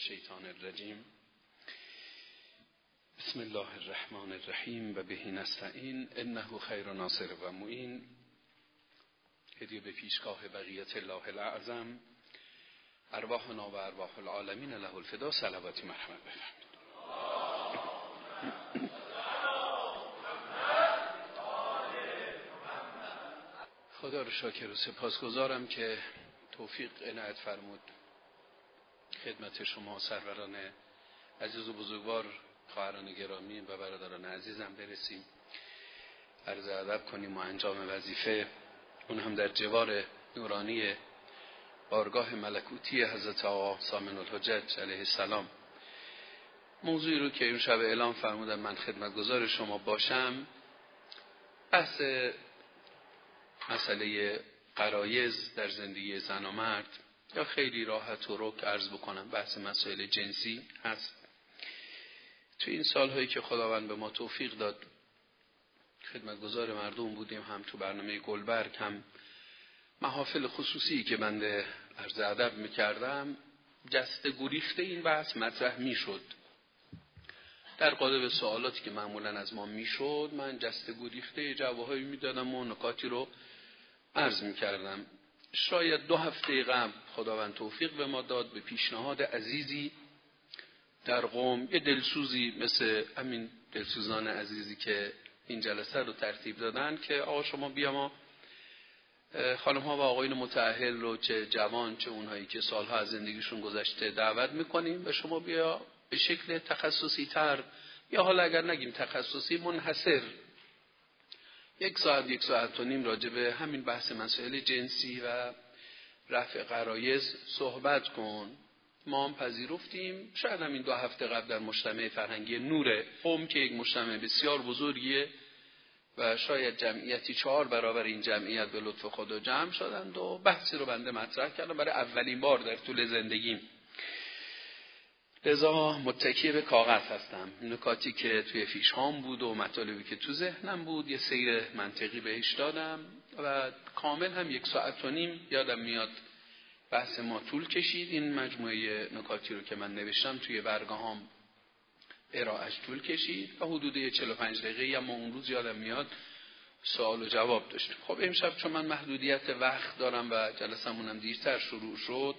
الشیطان الرجیم. بسم الله الرحمن الرحیم و بهی نستعین. انه خیر ناصر و معین. هدیه به پیشگاه بقیت الله الاعظم. ارواحنا و ارواح العالمین له الفدا. صلواتی مرحمت بفرمید خدا رو شاکر و سپاسگزارم که توفیق عنایت فرمود. خدمت شما سروران عزیز و بزرگوار خواهران گرامی و برادران عزیزم برسیم. عرض ادب کنیم و انجام وظیفه. اون هم در جوار نورانی بارگاه ملکوتی حضرت آقا سامن الحجت علیه السلام. موضوعی رو که این شب اعلام فرمودم من خدمتگزار شما باشم بحث مسئله قرایز در زندگی زن و مرد. یا خیلی راحت و رک عرض بکنم بحث مسائل جنسی هست. تو این سالهایی که خداوند به ما توفیق داد خدمتگزار مردم بودیم هم تو برنامه گلبرگ هم محافل خصوصی که بنده عرض ادب می‌کردم جست گریخته این بحث مطرح می‌شد. در قالب سوالاتی که معمولا از ما می‌شد من جست گریخته جوابهایی می‌دادم و نکاتی رو عرض می‌کردم. شاید دو هفته قبل خداوند توفیق به ما داد به پیشنهاد عزیزی در قوم. یه دلسوزی مثل همین دلسوزان عزیزی که این جلسه رو ترتیب دادن که آقا شما بیا ما خانم ها و آقایون متعهل رو چه جوان چه اونهایی که سالها از زندگیشون گذشته دعوت می‌کنیم و شما بیا به شکل تخصصی تر یا حالا اگر نگیم تخصصی منحصر یک ساعت یک ساعت و نیم راجع به همین بحث مسائل جنسی و رفع قرایز صحبت کن. ما هم پذیرفتیم. شاید همین دو هفته قبل در مجتمع فرهنگی نور قوم که یک مجتمع بسیار بزرگیه و شاید جمعیتی چهار برابر این جمعیت به لطف خدا جمع شدند و بحثی رو بنده مطرح کردم. برای اولین بار در طول زندگیم. لذا متکی به کاغذ هستم. نکاتی که توی فیش هام بود و مطالبی که تو ذهنم بود یه سیر منطقی بهش دادم و کامل هم یک ساعت و نیم یادم میاد بحث ما طول کشید. این مجموعه نکاتی رو که من نوشتم توی برگاهام ارائهش طول کشید و حدود 45 دقیقه اما اون روز یادم میاد سوال و جواب داشتم خب امشب چون من محدودیت وقت دارم و جلسمونم دیرتر شروع شد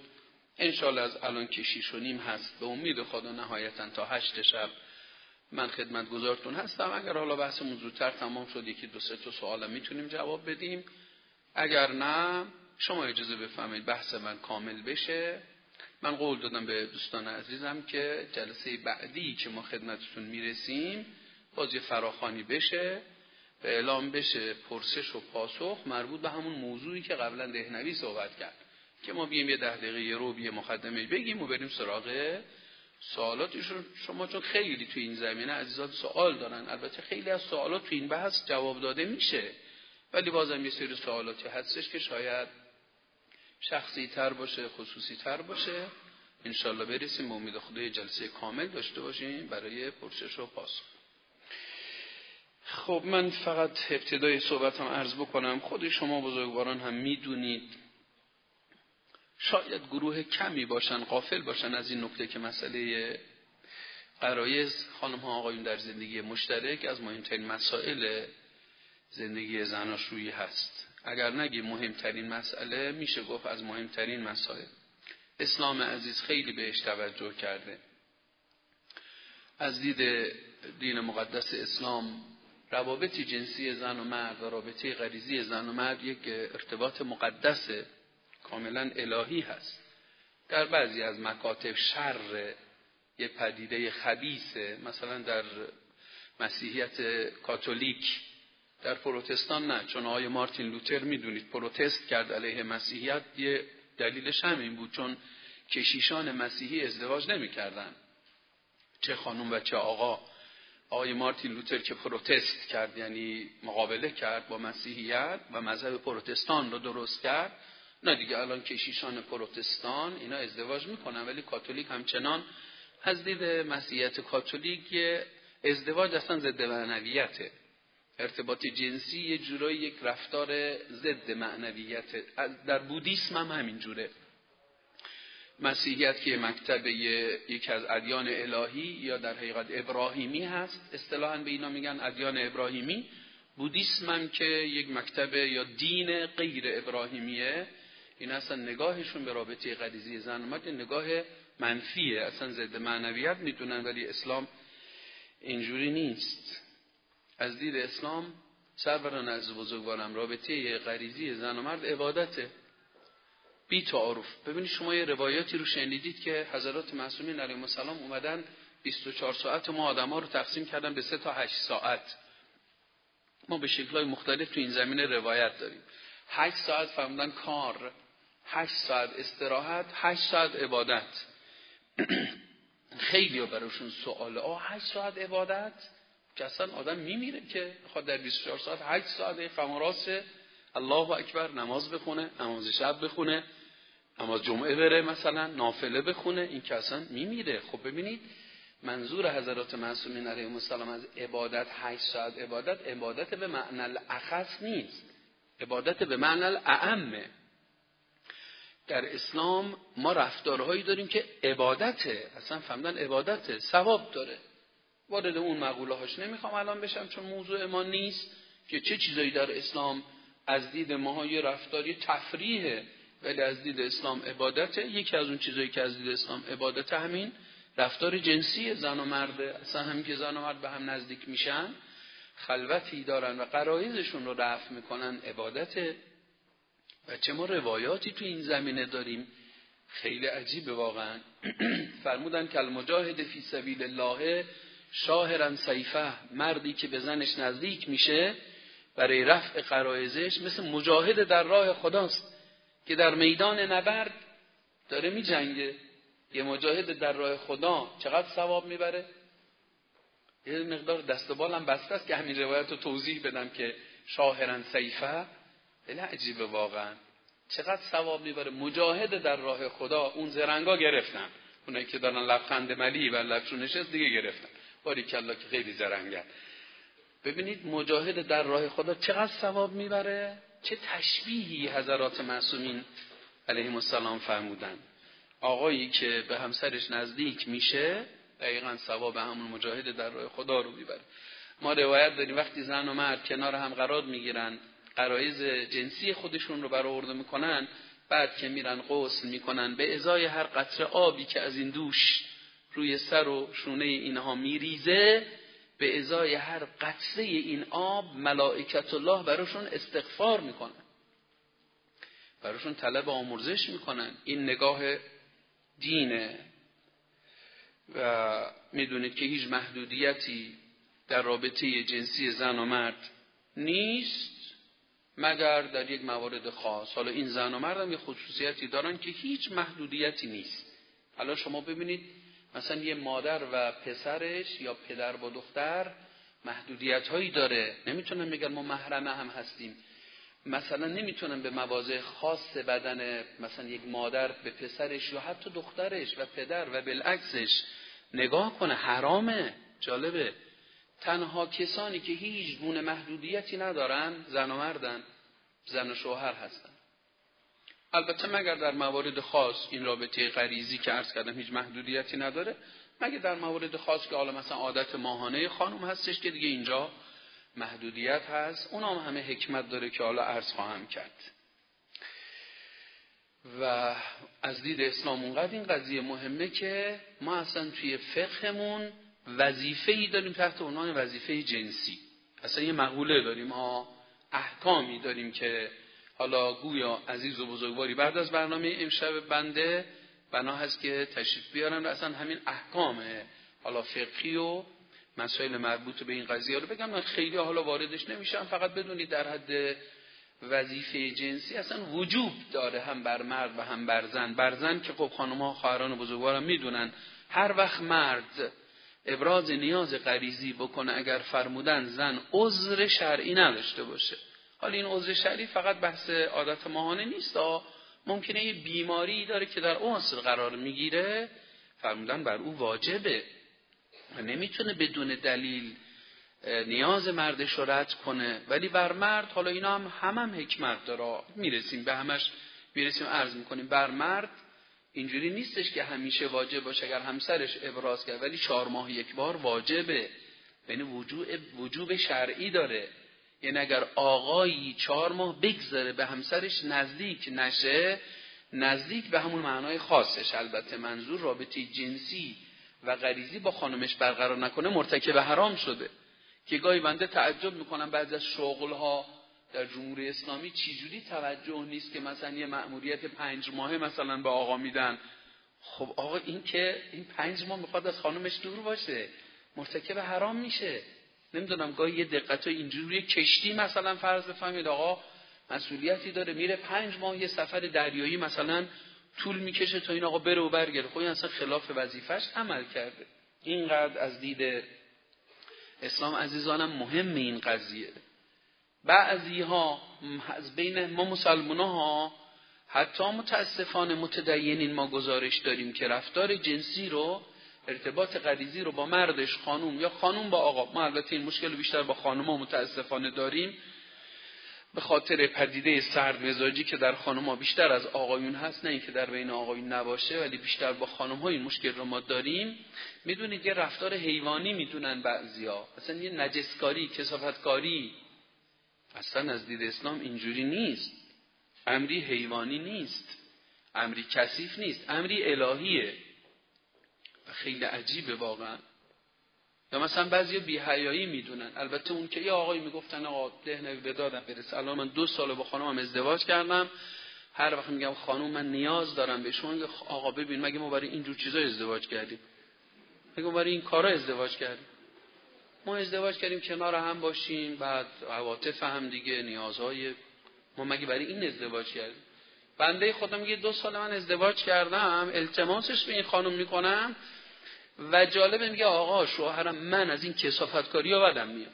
انشالله از الان که شیش و نیم هست. به امید خدا نهایتا تا هشت شب من خدمت گذارتون هستم. اگر حالا بحثمون زودتر تمام شد یکی دو سه تا سوالم می‌تونیم جواب بدیم. اگر نه شما اجازه بفهمید بحث من کامل بشه. من قول دادم به دوستان عزیزم که جلسه بعدی که ما خدمتتون می‌رسیم باز یه فراخانی بشه به اعلام بشه پرسش و پاسخ مربوط به همون موضوعی که قبلا دهنوی صحبت کرد. که ما بیم یه ده دقیقه یه رو یه مقدمه بگیم و بریم سراغ سوالاتشون. شما چون خیلی تو این زمینه عزیزان سوال دارن البته خیلی از سوالات تو این بحث جواب داده میشه. ولی بازم یه سری سوالاتی هستش که شاید شخصی تر باشه خصوصی تر باشه. انشالله برسیم. به امید خدا جلسه کامل داشته باشیم برای پرسش و پاسخ. خب من فقط ابتدای صحبتم عرض بکنم. خود شما بزرگواران هم می‌دونید شاید گروه کمی باشن قافل باشن از این نکته که مسئله قرایز. خانم ها آقایون در زندگی مشترک از مهمترین مسائل زندگی زناشویی هست. اگر نگی مهمترین مسئله میشه گفت از مهمترین مسائل. اسلام عزیز خیلی بهش توجه کرده. از دید دین مقدس اسلام روابط جنسی زن و مرد و رابطه غریزی زن و مرد یک ارتباط مقدس کاملا الهی هست. در بعضی از مکاتب شر یه پدیده خبیسه مثلا در مسیحیت کاتولیک. در پروتستان نه چون آقای مارتین لوتر می‌دونید پروتست کرد علیه مسیحیت یه دلیلش همین بود چون کشیشان مسیحی ازدواج نمی‌کردن. چه خانم و چه آقا. آقای مارتین لوتر که پروتست کرد یعنی مقابله کرد با مسیحیت و مذهب پروتستان رو درست کرد. نه دیگه الان کشیشان پروتستان اینا ازدواج می‌کنن ولی کاتولیک همچنان از دید مسیحیت کاتولیک ازدواج اصلا ضد معنویته. ارتباط جنسی یه جورایی یک رفتار ضد معنویت در بودیسم هم همین جوره. مسیحیت که مکتب یکی از ادیان الهی یا در حقیقت ابراهیمی هست اصطلاحا به اینا میگن ادیان ابراهیمی. بودیسم هم که یک مکتب یا دین غیر ابراهیمیه این اصلا نگاهشون به رابطه غریزی زن مرد نگاه منفیه. اصلا ضد معنویت می‌دونن ولی اسلام اینجوری نیست. از دید اسلام سروران از بزرگوارم رابطه غریزی زن و مرد عبادته بی تعارف. ببینید شما یه روایاتی رو شنیدید که حضرات معصومین علیهم السلام اومدن 24 ساعت ما آدم ها رو تقسیم کردن به 3 تا 8 ساعت. ما به شکلهای مختلف تو این زمینه روایت داریم. 8 ساعت فرمودن کار. 8 ساعت استراحت 8 ساعت عبادت. خیلی ها براشون سواله. آه 8 ساعت عبادت؟ که اصلا آدم میمیره که خواهد در 24 ساعت 8 ساعت خمراست الله اکبر نماز بخونه نماز شب بخونه نماز جمعه بره مثلا نافله بخونه. این که اصلا میمیره. خب ببینید منظور حضرات معصومین علیهم السلام از عبادت 8 ساعت عبادت عبادت به معنی الاخص نیست. عبادت به معنی الاعمه در اسلام ما رفتارهایی داریم که عبادته. اصلا فهمدن عبادته. ثواب داره. وارد اون مقوله هاش نمی‌خوام الان بشم چون موضوع ما نیست که چه چیزایی در اسلام از دید ما یه رفتاری تفریحه ولی از دید اسلام عبادته. یکی از اون چیزایی که از دید اسلام عبادت همین رفتار جنسی زن و مرد اصلا همین که زن و مرد به هم نزدیک میشن خلوتی دارن و قرایزشون رو رفع می‌کنن عبادته. و چه ما روایاتی تو این زمینه داریم. خیلی عجیبه واقعا. فرمودن که المجاهد فی سبیل الله شاهرن سیفه مردی که به زنش نزدیک میشه برای رفع قرایزش مثل مجاهد در راه خداست که در میدان نبرد داره می جنگه یه مجاهد در راه خدا چقدر ثواب می‌بره؟ یه مقدار دست و بالم بسته است که همین روایت رو توضیح بدم که شاهرن سیفه خیلی عجیبه واقعا. چقدر ثواب می‌بره. مجاهد در راه خدا اون زرنگا گرفتن. اونایی که دارن لبخند ملی و لبشون نشست دیگه گرفتن. باری کلا که خیلی زرنگن ببینید مجاهد در راه خدا چقدر ثواب می‌بره؟ چه تشبیهی حضرات معصومین علیهم السلام فرمودن. آقایی که به همسرش نزدیک میشه دقیقا ثواب همون مجاهد در راه خدا رو می‌بره. ما روایت داریم وقتی زن و مرد کنار هم قرار می‌گیرن قرایز جنسی خودشون رو برآورده می‌کنن بعد که میرن غسل می‌کنن به ازای هر قطره آبی که از این دوش روی سر و شونه اینها میریزه به ازای هر قطره این آب ملائکت الله براشون استغفار می‌کنن. براشون طلب آمرزش می‌کنن. این نگاه دینه. و می‌دونید که هیچ محدودیتی در رابطه جنسی زن و مرد نیست. مگر در یک موارد خاص. حالا این زن و مرد هم یه خصوصیتی دارن که هیچ محدودیتی نیست. حالا شما ببینید مثلا یه مادر و پسرش یا پدر با دختر محدودیت هایی داره. نمی‌تونن بگن ما محرمه هم هستیم. مثلا نمی‌تونن به مواضع خاص بدن مثلا یک مادر به پسرش یا حتی دخترش و پدر و بالعکسش نگاه کنه. حرامه. جالبه. تنها کسانی که هیچ گونه محدودیتی ندارن زن و مردن. زن و شوهر هستن. البته مگر در موارد خاص این رابطه غریزی که عرض کردم هیچ محدودیتی نداره مگر در موارد خاص که حالا مثلا عادت ماهانه خانم هستش که دیگه اینجا محدودیت هست اون هم همه حکمت داره که حالا عرض خواهم کرد. و از دید اسلام اونقدر این قضیه مهمه که ما اصلا توی فقهمون وظیفه ای داریم تحت عنوان وظیفه جنسی. اصلا یه مقوله داریم ها احکامی داریم که حالا گویا عزیز و بزرگواری بعد از برنامه امشب بنده بنا هست که تشریف بیارن و اصلا همین احکام حالا فقهی و مسائل مربوط به این قضیه. رو بگم من خیلی حالا واردش نمیشم فقط بدونید در حد وظیفه جنسی اصلا وجوب داره هم بر مرد و هم بر زن. بر زن که خب خانم ها خواهران بزرگوارم می‌دونن هر وقت مرد ابراز نیاز غریزی بکنه اگر فرمودن زن عذر شرعی نداشته باشه. حالا این عذر شرعی فقط بحث عادت ماهانه نیست ممکنه یه بیماری داره که در عصر قرار می‌گیره. فرمودن بر او واجبه. و نمی‌تونه بدون دلیل نیاز مردش رو کنه. ولی بر مرد حالا اینا هم هم, هم حکمت داره می‌رسیم به همش می‌رسیم عرض می‌کنیم بر مرد اینجوری نیستش که همیشه واجب باشه اگر همسرش ابراز کرد ولی چهار ماه یک بار واجبه. یعنی وجوب وجوب شرعی داره. یعنی اگر آقایی چهار ماه بگذاره به همسرش نزدیک نشه نزدیک به همون معنای خاصش. البته منظور رابطه جنسی و غریزی با خانمش برقرار نکنه مرتکب حرام شده. که گاهی بنده تعجب می‌کنم بعضی از شغلها در جمهوری اسلامی چجوری توجه نیست که مثلا یه مأموریت پنج ماهه مثلا به آقا میدن. خب آقا این که این پنج ماه می‌خواد از خانمش دور باشه. مرتکب حرام میشه. نمی‌دونم گاهی یه دقت اینجوری کشتی مثلا فرض بفهمید آقا مسئولیتی داره میره پنج ماه یه سفر دریایی مثلا طول می‌کشه تا این آقا بره و برگرده. خب این اصلا خلاف وظیفش عمل کرده. اینقدر از دید اسلام. عزیزانم مهم این قضیه. بعضی ها از بین ما مسلمان ها حتی متاسفانه متدینین ما گزارش داریم که رفتار جنسی رو ارتباط غریزی رو با مردش خانوم یا خانوم با آقا ما البته این مشکل بیشتر با خانوم ها متاسفانه داریم. به خاطر پدیده سرد مزاجی که در خانم ها بیشتر از آقایون هست نه اینکه در بین آقایون نباشه ولی بیشتر با خانم ها این مشکل رو ما داریم. می‌دونید یه رفتار حیوانی می‌دونن بعضیا. مثلا یه نجسکاری کسافتکاری اصلا از دید اسلام اینجوری نیست. امری حیوانی نیست. امری کثیف نیست. امری الهیه. و خیلی عجیبه واقعا. یا مثلا بعضی بیهیایی می‌دونن. البته اون که یه آقایی می‌گفتن آقا ده نوی بدادم برسه الان من دو سال با خانمم ازدواج کردم. هر وقت میگم خانم من نیاز دارم به شما آقا ببین مگه ما برای اینجور چیزا ازدواج کردیم؟ مگه ما برای این کارا ازدواج کردیم؟ ما ازدواج کردیم کنار هم باشیم بعد عواطف هم دیگه نیازهای ما مگه برای این ازدواج کردیم؟ بنده خودم میگه دو سال من ازدواج کردم التماسش به این خانم می‌کنم و جالبه میگه آقا شوهرم من از این کسافتکاری ها بدم میاد.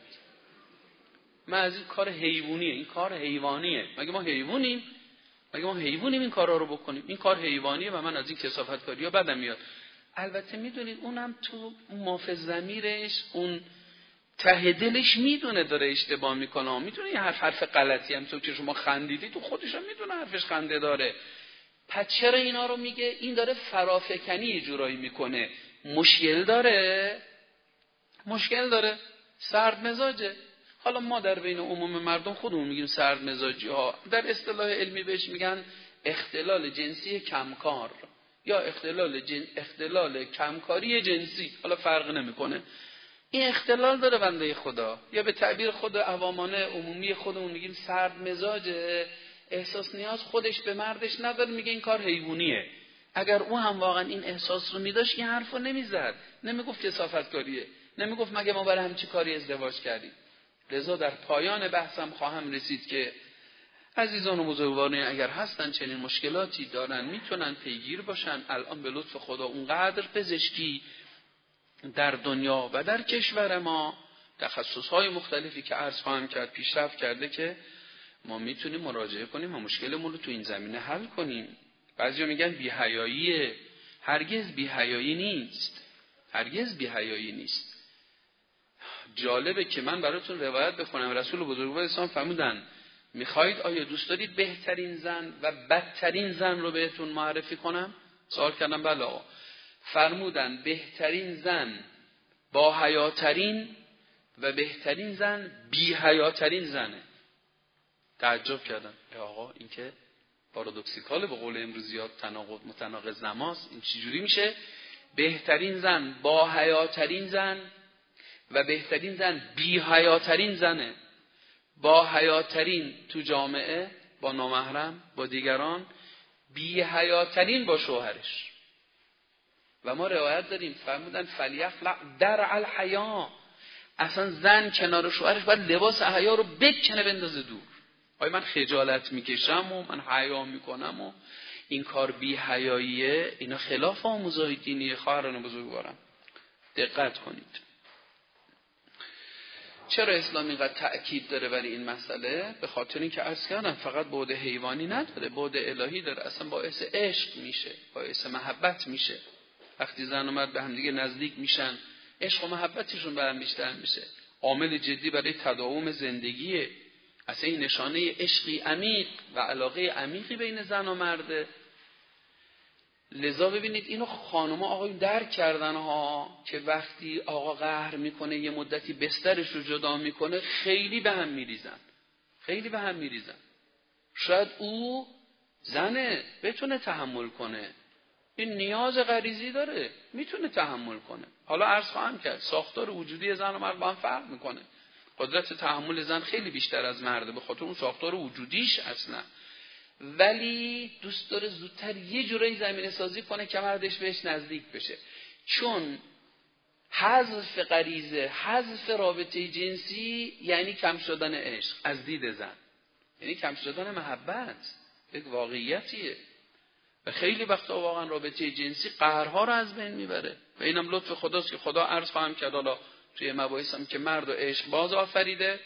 من از این کار حیوانیه این کار حیوانیه. مگه ما حیوانیم؟ مگه ما حیوانیم این کارا رو بکنیم؟ این کار حیوانیه و من از این کسافتکاری ها بدم میاد. البته می‌دونید اونم تو ماف زمیرش اون ته دلش می‌دونه داره اشتباه می‌کنه. می‌دونه یه حرف حرف غلطی هم که شما خندیدی تو خودش هم می‌دونه حرفش خنده داره. پس چرا اینا رو میگه؟ این داره فرافکنی یه جورایی می‌کنه. مشکل داره. مشکل داره. سرد مزاجه. حالا ما در بین عموم مردم خودمون میگیم سرد مزاجی ها. در اصطلاح علمی بهش میگن اختلال جنسی کمکار یا اختلال, جن... اختلال کمکاری جنسی. حالا فرق نمی‌کنه. این اختلال داره بنده خدا. یا به تعبیر خود عوامانه عمومی خودمون میگیم سرد مزاجه. احساس نیاز خودش به مردش نداره میگه این کار حیوانیه. اگر او هم واقعا این احساس رو میداشت این حرف رو نمی‌زد. نمی‌گفت کسافت کاریه نمی‌گفت مگه ما برای همچی کاری ازدواج کردیم. لذا در پایان بحثم خواهم رسید که عزیزان و بزرگواران اگر هستن چنین مشکلاتی دارن می‌تونن پیگیر باشن. الان به لطف خدا اونقدر پزشکی در دنیا و در کشور ما تخصص های مختلفی که عرض خواهم کرد پیشرفت کرده که ما می‌تونیم مراجعه کنیم و مشکلمون رو تو این زمینه حل کنیم. بعضی میگن بیهیاییه هرگز بیهیایی نیست. هرگز بیهیایی نیست. جالبه که من براتون روایت بخونم. رسول بزرگوار اسلام فرمودن می‌خواهید آیا دوست دارید بهترین زن و بدترین زن رو بهتون معرفی کنم؟ سوال کردم بله آقا. فرمودن بهترین زن با حیاترین و بهترین زن بی حیاترین زنه. تعجب کردم. آقا این که پارادوکسیکال به قول امروزی تناقض متناقض نماز این چجوری میشه؟ بهترین زن با حیاترین زن و بهترین زن بی حیاترین زنه. با حیاترین تو جامعه با نامحرم با دیگران بی حیاترین با شوهرش. و ما روایت داریم فرمودن فلیخلع در الحیا. اصلا زن کنار شوهرش باید لباس حیا رو بکنه بندازه دور. آیا من خجالت می‌کشم و من حیا می‌کنم و این کار بی حیاییه. اینا خلاف آموزهای دینی خواهران بزرگوارم دقت کنید. چرا اسلام اینقدر تأکید داره برای این مسئله؟ به خاطر اینکه عرض کردم فقط بعد حیوانی نداره بعد الهی داره. اصلا باعث عشق میشه باعث محبت میشه. وقتی زن و مرد به همدیگه نزدیک میشن عشق و محبتشون به هم بیشتر میشه. عامل جدی برای تداوم زندگیه. اصلا این نشانه عشقی عمیق و علاقه عمیقی بین زن و مرده. لذا ببینید اینو خانم آقای درک کردن ها که وقتی آقا قهر می‌کنه یه مدتی بسترش رو جدا می‌کنه خیلی به هم میریزن. خیلی به هم میریزن. شاید او زنه بتونه تحمل کنه. این نیاز غریزی داره. می‌تونه تحمل کنه. حالا عرض خواهم کرد ساختار وجودی زن و مرد با هم فرق می‌کنه. قدرت تحمل زن خیلی بیشتر از مرده به خاطر اون ساختار وجودیش اصلا ولی دوست داره زودتر یه جورایی زمینه سازی کنه که مردش بهش نزدیک بشه. چون حذف غریزه حذف رابطه جنسی یعنی کم شدن عشق از دید زن. یعنی کم شدن محبت. یک واقعیتیه. خیلی وقتا واقعا رابطه جنسی قهرها رو از بین می‌بره. و اینم لطف خداست که خدا عرض خواهم کرد حالا توی مباحث هم که مرد و عشق باز آفریده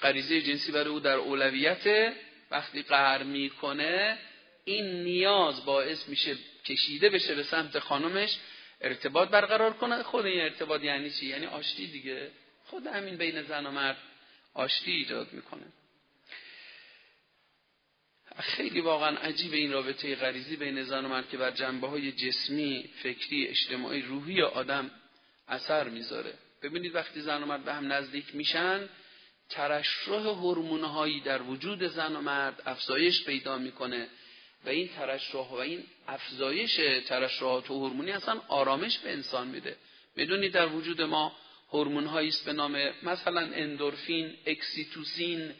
غریزه جنسی برای او در اولویت وقتی قهر می‌کنه این نیاز باعث میشه کشیده بشه به سمت خانمش ارتباط برقرار کنه. خود این ارتباط یعنی چی؟ یعنی آشتی دیگه. خود همین بین زن و مرد آشتی ایجاد می‌کنه. خیلی واقعا عجیب این رابطه غریزی بین زن و مرد که بر جنبه های جسمی، فکری، اجتماعی، روحی آدم اثر می‌ذاره. ببینید وقتی زن و مرد به هم نزدیک میشن ترشح هورمونهایی در وجود زن و مرد افزایش پیدا می‌کنه و این ترشح و این افزایش ترشحات و هورمونی اصلا آرامش به انسان میده. می‌دونید در وجود ما هورمون است به نام مثلا اندورفین، اکسیتوسین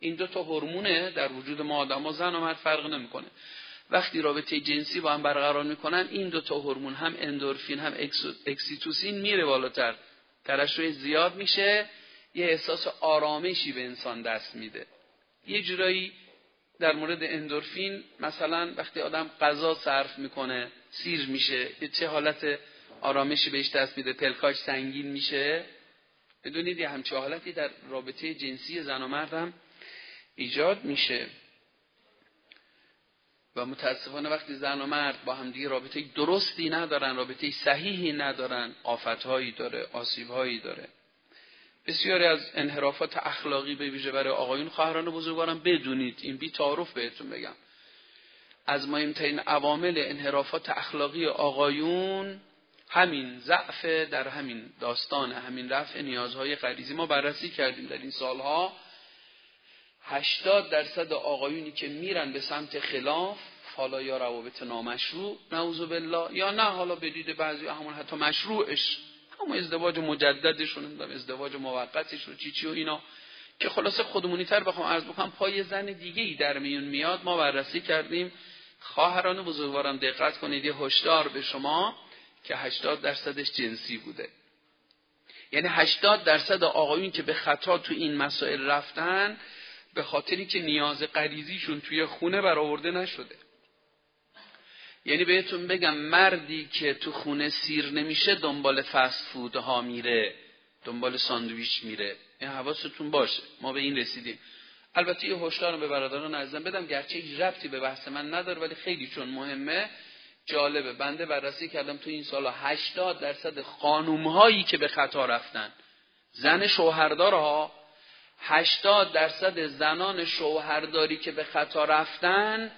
این دو تا هورمونه در وجود ما آدم و زن و مرد فرق نمی‌کنه. وقتی رابطه جنسی با هم برقرار می‌کنن این دو تا هورمون هم اندورفین هم اکسیتوسین میره بالاتر. ترشح زیاد میشه یه احساس آرامشی به انسان دست میده. یه جورایی در مورد اندورفین مثلا وقتی آدم غذا صرف می‌کنه سیر میشه چه حالت آرامشی بهش دست میده پلکاش سنگین میشه. بدونید یه همچه حالتی در رابطه جنسی زن و مرد هم ایجاد میشه. و متاسفانه وقتی زن و مرد با همدیگه رابطه درستی ندارن رابطه صحیحی ندارن آفتهایی داره آسیبهایی داره. بسیاری از انحرافات اخلاقی به ویژه برای آقایون خواهران بزرگوارم بدونید. این بی تعارف بهتون بگم. از مهمترین عوامل انحرافات اخلاقی آقایون همین ضعف در همین داستان همین رفع نیازهای غریزی. ما بررسی کردیم در این سالها. هشتاد درصد آقایونی که میرن به سمت خلاف حالا یا روابط نامشروع نعوذ بالله یا نه حالا به دید بعضی همون حتی مشروعش همون ازدواج مجددشون ازدواج موقتشون چی چی و اینا که خلاصه خودمونی تر بخوام عرض بکنم پای زن دیگه ای در میون میاد. ما بررسی کردیم. خواهران بزرگوارم دقت کنید یه هشدار به شما که 80 درصدش جنسی بوده. یعنی 80 درصد آقایون که به خطا تو این مسائل رفتن به خاطری که نیاز غریزیشون توی خونه برآورده نشده. یعنی بهتون بگم مردی که تو خونه سیر نمیشه دنبال فست فودها میره دنبال ساندویچ میره. این حواستون باشه. ما به این رسیدیم. البته یه هشدار به برادران عزیزم بدم گرچه هیچ ربطی به بحث من نداره ولی خیلی چون مهمه جالبه. بنده بررسی کردم تو این سالا 80 درصد خانوم هایی که به خطا رفتن. زن شوهردارها 80 درصد زنان شوهرداری که به خطا رفتن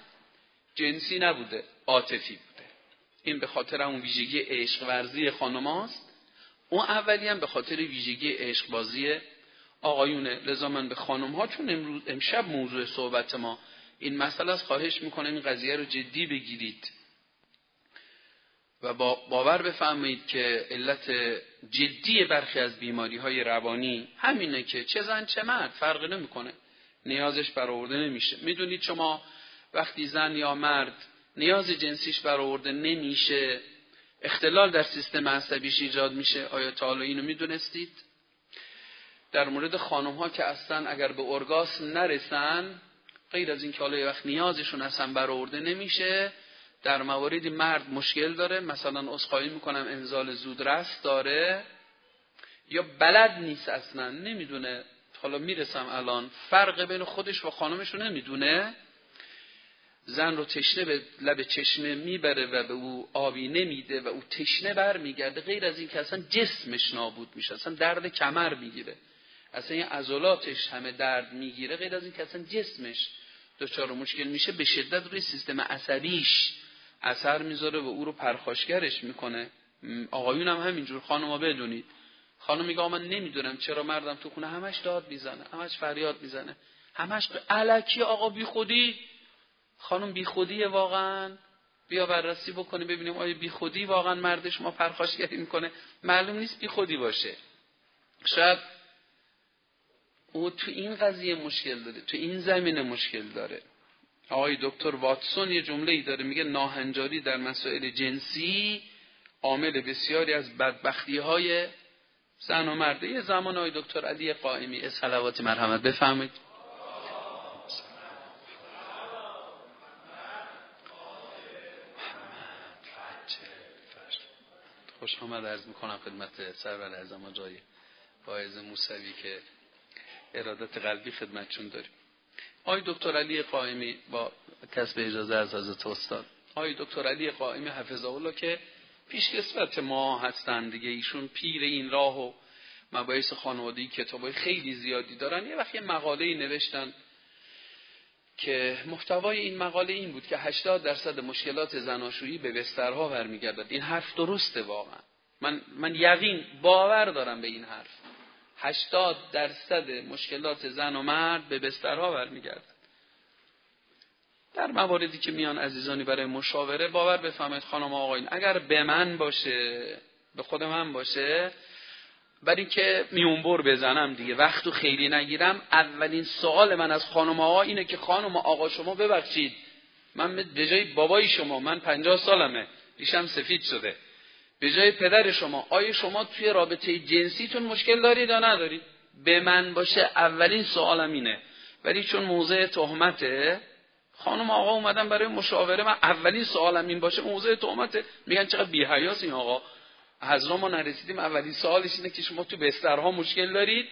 جنسی نبوده عاطفی بوده. این به خاطر اون ویژگی عشق ورزی خانماست اون اولی هم به خاطر ویژگی عشق بازی آقایونه لذا من به خانم ها چون امروز امشب موضوع صحبت ما این مسئله از خواهش می‌کنم این قضیه رو جدی بگیرید. و با باور بفهمید که علت جدی برخی از بیماری های روانی همینه که چه زن چه مرد فرق نمی‌کنه. نیازش برآورده نمیشه. می‌دونید شما وقتی زن یا مرد نیاز جنسیش برآورده نمیشه اختلال در سیستم عصبیش ایجاد میشه. آیا تا حالا اینو می‌دونستید؟ در مورد خانم ها که اصلا اگر به ارگاسم نرسن غیر از این که حالا وقت نیازشون اصلا برآورده نمیشه در مواردی مرد مشکل داره. مثلا اسخایی می‌کنم انزال زودرس داره. یا بلد نیست اصلا نمی‌دونه. حالا می‌رسم الان. فرق بین خودش و خانمش رو نمی‌دونه. زن رو تشنه به لب چشمه می‌بره و به او آبی نمیده و او تشنه بر میگرده غیر از این که اصلا جسمش نابود میشه اصلا درد کمر می‌گیره. اصلا این عضلاتش همه درد می‌گیره. غیر از این که اصلا جسمش دچار مشکل میشه به شدت روی سیستم عصبیش اثر می‌ذاره و او رو پرخاشگرش می‌کنه. آقایون هم همینجور. خانم بدونید. خانم میگه من نمی‌دونم چرا مردم تو خونه همش داد می‌زنه همش فریاد می‌زنه. همش علکی آقا بی خودی. خانم بی خودیه واقعا. بیا بررسی بکنه ببینیم آیا بی خودی واقعا مرد شما پرخاشگری می‌کنه. معلوم نیست بی خودی باشه. شاید او تو این قضیه مشکل داره تو این زمینه مشکل داره. آقای دکتر واتسون یه جمله ای داره میگه ناهنجاری در مسائل جنسی عامل بسیاری از بدبختی های زن و مرده. یه زمان آقای دکتر علی قائمی. صلوات مرحمت. بفهمید خوش آمد. عرض می‌کنم خدمت سرور اعظم آقای فائز موسوی که ارادت قلبی خدمتشون داریم. آقای دکتر علی قائمی با کسب اجازه از حضرت استاد. آقای دکتر علی قائمی حفظه الله که پیش کسبت ما هستن دیگه. ایشون پیر این راه و مباحث خانوادگی کتابای خیلی زیادی دارن. یه وقت یه مقاله نوشتن که محتوای این مقاله این بود که 80 درصد مشکلات زناشویی به بسترها برمیگردد. این حرف درسته واقعا. من من یقین باور دارم به این حرف. 80 درصد مشکلات زن و مرد به بسترها برمیگردد در مواردی که میان عزیزانی برای مشاوره باور بفهمید خانم آقایون اگر به من باشه به خود من باشه برای که میونبر بزنم دیگه وقتو خیلی نگیرم اولین سوال من از خانم آقا اینه که خانم آقا شما ببخشید من به جای بابای شما من پنجاه سالمه ریشم سفید شده. به جای پدر شما آیا شما توی رابطه جنسیتون مشکل دارید یا ندارید؟ به من باشه اولین سوالم اینه. ولی چون موضع تهمته خانم آقا اومدن برای مشاوره من اولین سوالم این باشه موضع تهمته. میگن چقدر بی‌حیاس این آقا. از ما نرسیدیم اولین سوالش اینه که شما تو بسترها مشکل دارید؟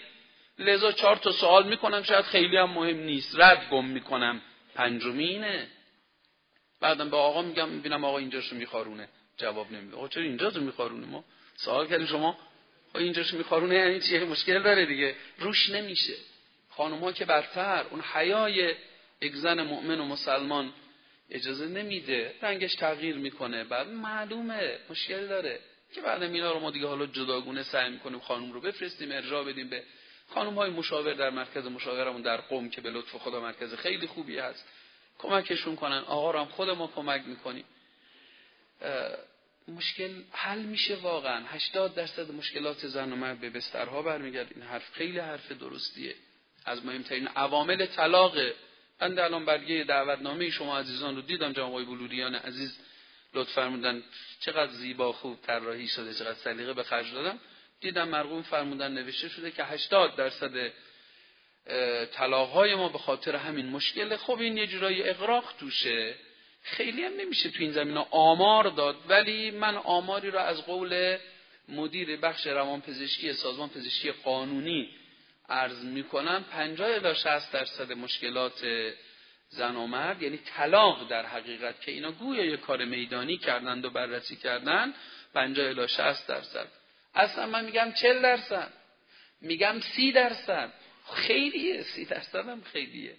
لذا چهار تا سوال می‌کنم شاید خیلی هم مهم نیست. رد گم می‌کنم. پنجمینه. بعدم به آقا میگم می‌بینم آقا اینجاشو میخارونه جواب نمیده. آقا چرا اینجاشو میخارونه ما؟ سوال کردیم شما آقا اینجاشو میخارونه یعنی چیه مشکل داره دیگه. روش نمیشه. خانم ها که برتر اون حیای یک زن مؤمن و مسلمان اجازه نمیده. رنگش تغییر می‌کنه. بعد معلومه. مشکل داره. که بعد اینا رو ما دیگه حالا جداگونه سعی می‌کنیم خانم رو بفرستیم ارجاع بدیم به خانم های مشاور در مرکز مشاورمون در قوم که به لطف خدا مرکز خیلی خوبی هست. کمکشون کنن. آقا رو هم خود ما کمک می‌کنیم. مشکل حل میشه واقعا. 80 درصد مشکلات زن و مرد به بسترها برمیگرد این حرف خیلی حرف درستیه. از مهمترین عوامل طلاق. من الان برگه دعوتنامه شما عزیزان رو دیدم جناب آقای بلوریان عزیز. لطف فرمودن چقدر زیبا خوب طراحی شده چقدر سلیقه به خرج دادم دیدم مرقوم فرمودن نوشته شده که 80 درصد طلاقهای ما به خاطر همین مشکل خب این یه جورایی اقراق توشه. خیلی هم نمیشه تو این زمین آمار داد ولی من آماری را از قول مدیر بخش روانپزشکی سازمان پزشکی قانونی عرض می‌کنم 50 الی 60 درصد مشکلات زن و مرد یعنی طلاق در حقیقت که اینا گویا یه کار میدانی کردند و بررسی کردن 50 الی 60 درصد. اصلا من میگم 40 درصد میگم 30 درصد. خیلیه 30 درصد هم خیلیه.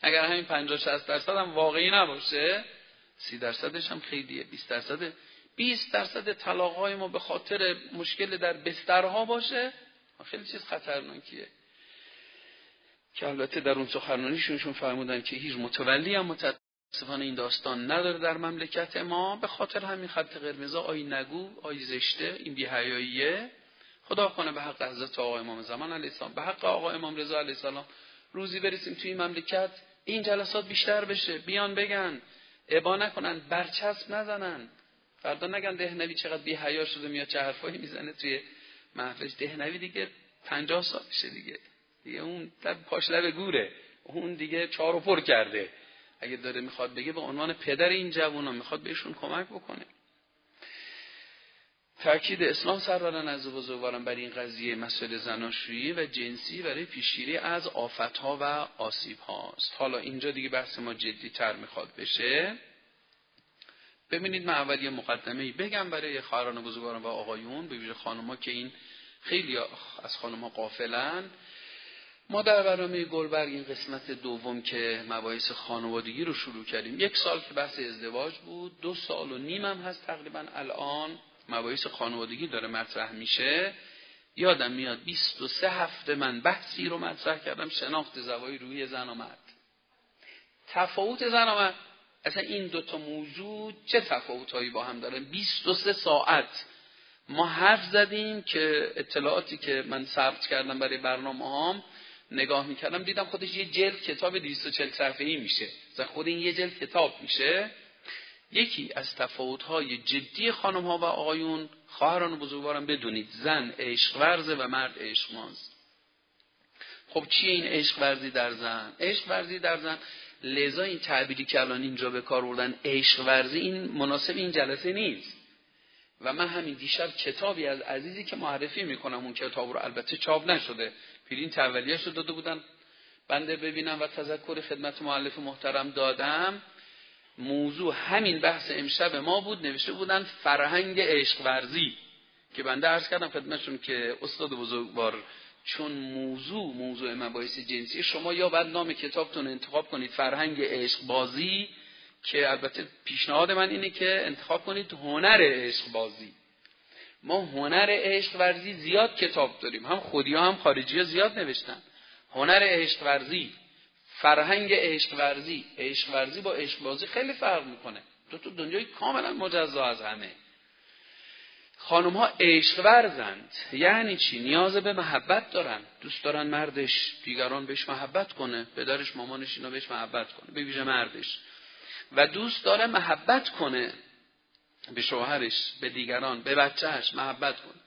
اگر همین 50 60 درصد هم واقعی نباشه 30 درصدش هم خیلیه 20 درصد. 20 درصد طلاق های ما به خاطر مشکل در بسترها باشه؟ خیلی چیز خطرناکیه. که البته در اون سخنرانیشونشون فرمودن که هیچ متولی هم متاسفانه این داستان نداره در مملکت ما به خاطر همین خط قرمز آی نگو آی زشته این بیهیاییه خدا کنه به حق حضرت آقا امام زمان علیه السلام به حق آقا امام رضا علیه السلام روزی برسیم توی این مملکت. این جلسات بیشتر بشه. بیان بگن ابا نکنن برچسب نزنن. فردا نگن دهنوی چقدر بی حیا شده میاد چه حرفایی می‌زنه توی محفلش. دهنوی دیگه پنجاه سالشه دیگه. دیگه اون لب پاش لب گوره. اون دیگه چهار و پر کرده. اگه داره می‌خواد بگه به عنوان پدر این جوونا می‌خواد بهشون کمک بکنه. تاکید اسلام سروران از بزرگواران برای این قضیه مسئله زناشویی و جنسی برای پیشگیری از آفتها و آسیب هاست حالا اینجا دیگه بحث ما جدی تر می‌خواد بشه. ببینید من اول یه مقدمه بگم برای خواهران بزرگواران و آقایون. به ویژه خانم‌ها که این خیلی از خانم‌ها قافلن ما در برنامه گلبرگ این قسمت دوم که مباحث خانوادگی رو شروع کردیم. یک سال که بحث ازدواج بود. دو سال و نیم هم هست تقریبا الان. مباحث خانوادگی داره مطرح میشه. یادم میاد 23 هفته من بحثی رو مطرح کردم شناخت زوای روی زن و مرد. تفاوت زن و مرد اصلا این دوتا موضوع چه تفاوتهایی با هم دارن؟ 23 ساعت. ما حرف زدیم که اطلاعاتی که من ثبت کردم برای برنامه هم نگاه می‌کردم دیدم خودش یه جلد کتاب 240 صفحه‌ای میشه. خود این یه جلد کتاب میشه. یکی از تفاوت‌های جدی خانم ها و آقایون خواهران بزرگوارم بدونید زن عشق ورزه و مرد عشق ماز خب چیه این عشق ورزی در زن؟ عشق ورزی در زن لذا این تعبیری که الان اینجا به کار بردن عشق ورزی این مناسب این جلسه نیست. و من همین دیشب کتابی از عزیزی که معرفی می‌کنم اون کتاب رو البته چاپ نشده. پرین تولیهش رو داده بودن. بنده ببینم و تذکر خدمت معلف محترم دادم. موضوع همین بحث امشب ما بود نوشته بودن فرهنگ عشق ورزی که بنده عرض کردم خدمتشون که استاد بزرگوار چون موضوع موضوع مباحث جنسی شما یا بعد نام کتابتون انتخاب کنید فرهنگ عشق بازی که البته پیشنهاد من اینه که انتخاب کنید هنر عشق بازی ما هنر عشق ورزی زیاد کتاب داریم هم خودی هم خارجی زیاد نوشتن. هنر عشق ورزی فرهنگ عشق ورزی عشق ورزی با عشق بازی خیلی فرق می‌کنه. دو تو دنیای کاملا مجزا از همه. خانم ها عشق ورزند یعنی چی؟ نیاز به محبت دارن. دوست دارن مردش دیگران بهش محبت کنه. پدرش مامانش اینا بهش محبت کنه. به ویژه مردش. و دوست داره محبت کنه. به شوهرش به دیگران به بچهش محبت کنه.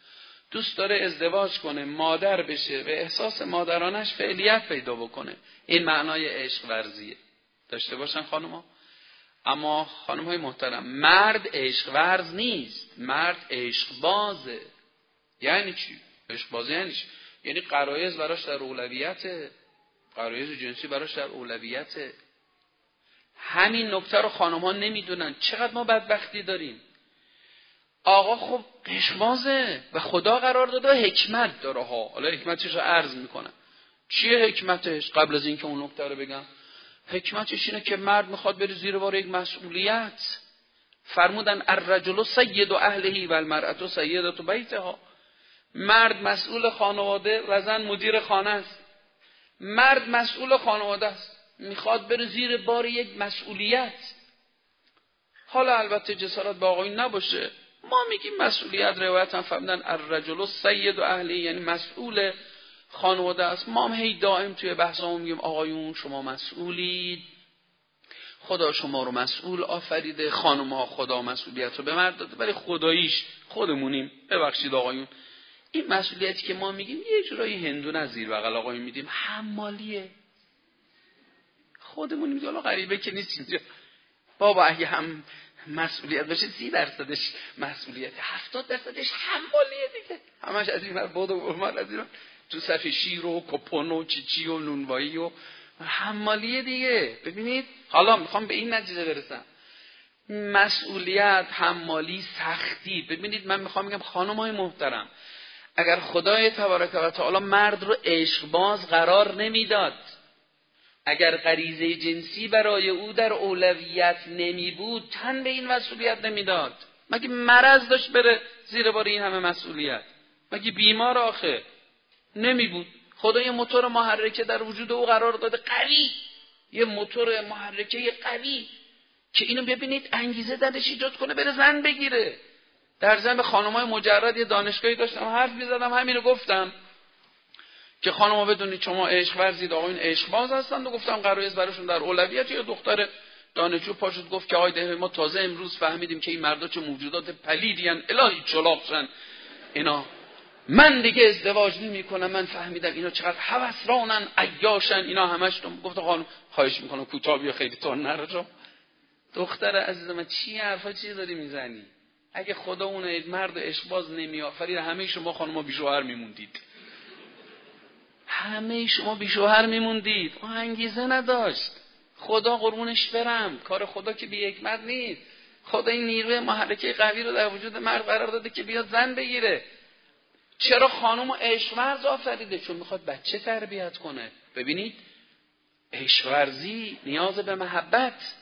دوست داره ازدواج کنه مادر بشه به احساس مادرانش فعلیت پیدا بکنه. این معنای عشق ورزیه. داشته باشن خانم اما خانم های محترم مرد عشق ورز نیست. مرد عشق بازه. یعنی چی؟ عشق بازه یعنی چی؟ یعنی قرایز براش در اولویته قرایز جنسی براش در اولویته همین نکته رو خانم ها نمی‌دونن. چقدر ما بدبختی داریم؟ آقا خب قشمازه و خدا قرار داده حکمت داره ها. حالا حکمتش رو عرض می‌کنم. چیه حکمتش؟ قبل از اینکه اون نکته رو بگم. حکمتش اینه که مرد می‌خواد بره زیر بار یک مسئولیت. فرمودن الرجل سید و اهلهی و المرأت سیدت بیتها. مرد مسئول خانواده و زن مدیر خانه است. مرد مسئول خانواده است. می‌خواد بره زیر بار یک مسئولیت. حالا البته جسارت با آقایون نباشه. ما میگیم مسئولیت روایت هم فهمیدن الرجل سید و اهلی یعنی مسئول خانواده است. ما هم هی دائم توی بحثامون میگیم آقایون شما مسئولید. خدا شما رو مسئول آفریده خانم ها خدا مسئولیت رو به مرد داده. ولی خداییش خودمونیم. ببخشید آقایون. این مسئولیتی که ما میگیم یه جورایی هندون از زیر بغل آقایون میدیم. حمالیه. خودمون میگیم حالا غریبه که نیست اینجا. بابا اگه هم مسئولیت باشه سی درصدش مسئولیت هفتاد درصدش حمالیه دیگه. همش از این بود و از این تو صف شیر و کپون و چیچی و نونوایی و حمالیه دیگه. ببینید حالا می‌خوام به این نتیجه برسم. مسئولیت حمالی سختی. ببینید من می‌خوام بگم خانم های محترم اگر خدای تبارک و تعالی مرد رو عشق باز قرار نمی‌داد اگر غریزه جنسی برای او در اولویت نمی بود تن به این مسئولیت نمی‌داد مگه مرض داشت بره زیر بار این همه مسئولیت؟ مگه بیمار آخه؟ نمی بود. خدا یه موتور محرکه در وجود او قرار داده. قوی. یه موتور محرکه قوی. که اینو ببینید انگیزه درش ایجاد کنه بره زن بگیره. در زن به های مجرد یه دانشگاهی داشتم حرف می‌زدم همین رو گفتم. که خانم‌ها بدونید شما عشق ورزید آقایون عشق باز هستن و گفتم قرایز براشون در اولویت. یا دختر دانشجو پاشد گفت که آقای ما تازه امروز فهمیدیم که این مردا چه موجودات پلیدین الهی چلاقشن اینا. من دیگه ازدواج نمی کنم من فهمیدم اینا چقدر رانن عیاشن. اینا همش گفت خانم خواهش می‌کنم کوتاه بیا خیلی تون نرو دختر عزیز من چی حرفا چی داری می‌زنی؟ اگه خدا اون مرد عشق باز نمی آفرید همه شما خانم بی شوهر میموندید. همه شما بی شوهر میموندید. اون انگیزه نداشت. خدا قربونش برم. کار خدا که بی حکمت نیست. خدا این نیروی محرکه قوی رو در وجود مرد قرار داده که بیاد زن بگیره. چرا خانم عشقورز آفریده؟ چون می‌خواد بچه تربیت کنه. ببینید عشقورزی نیاز به محبت.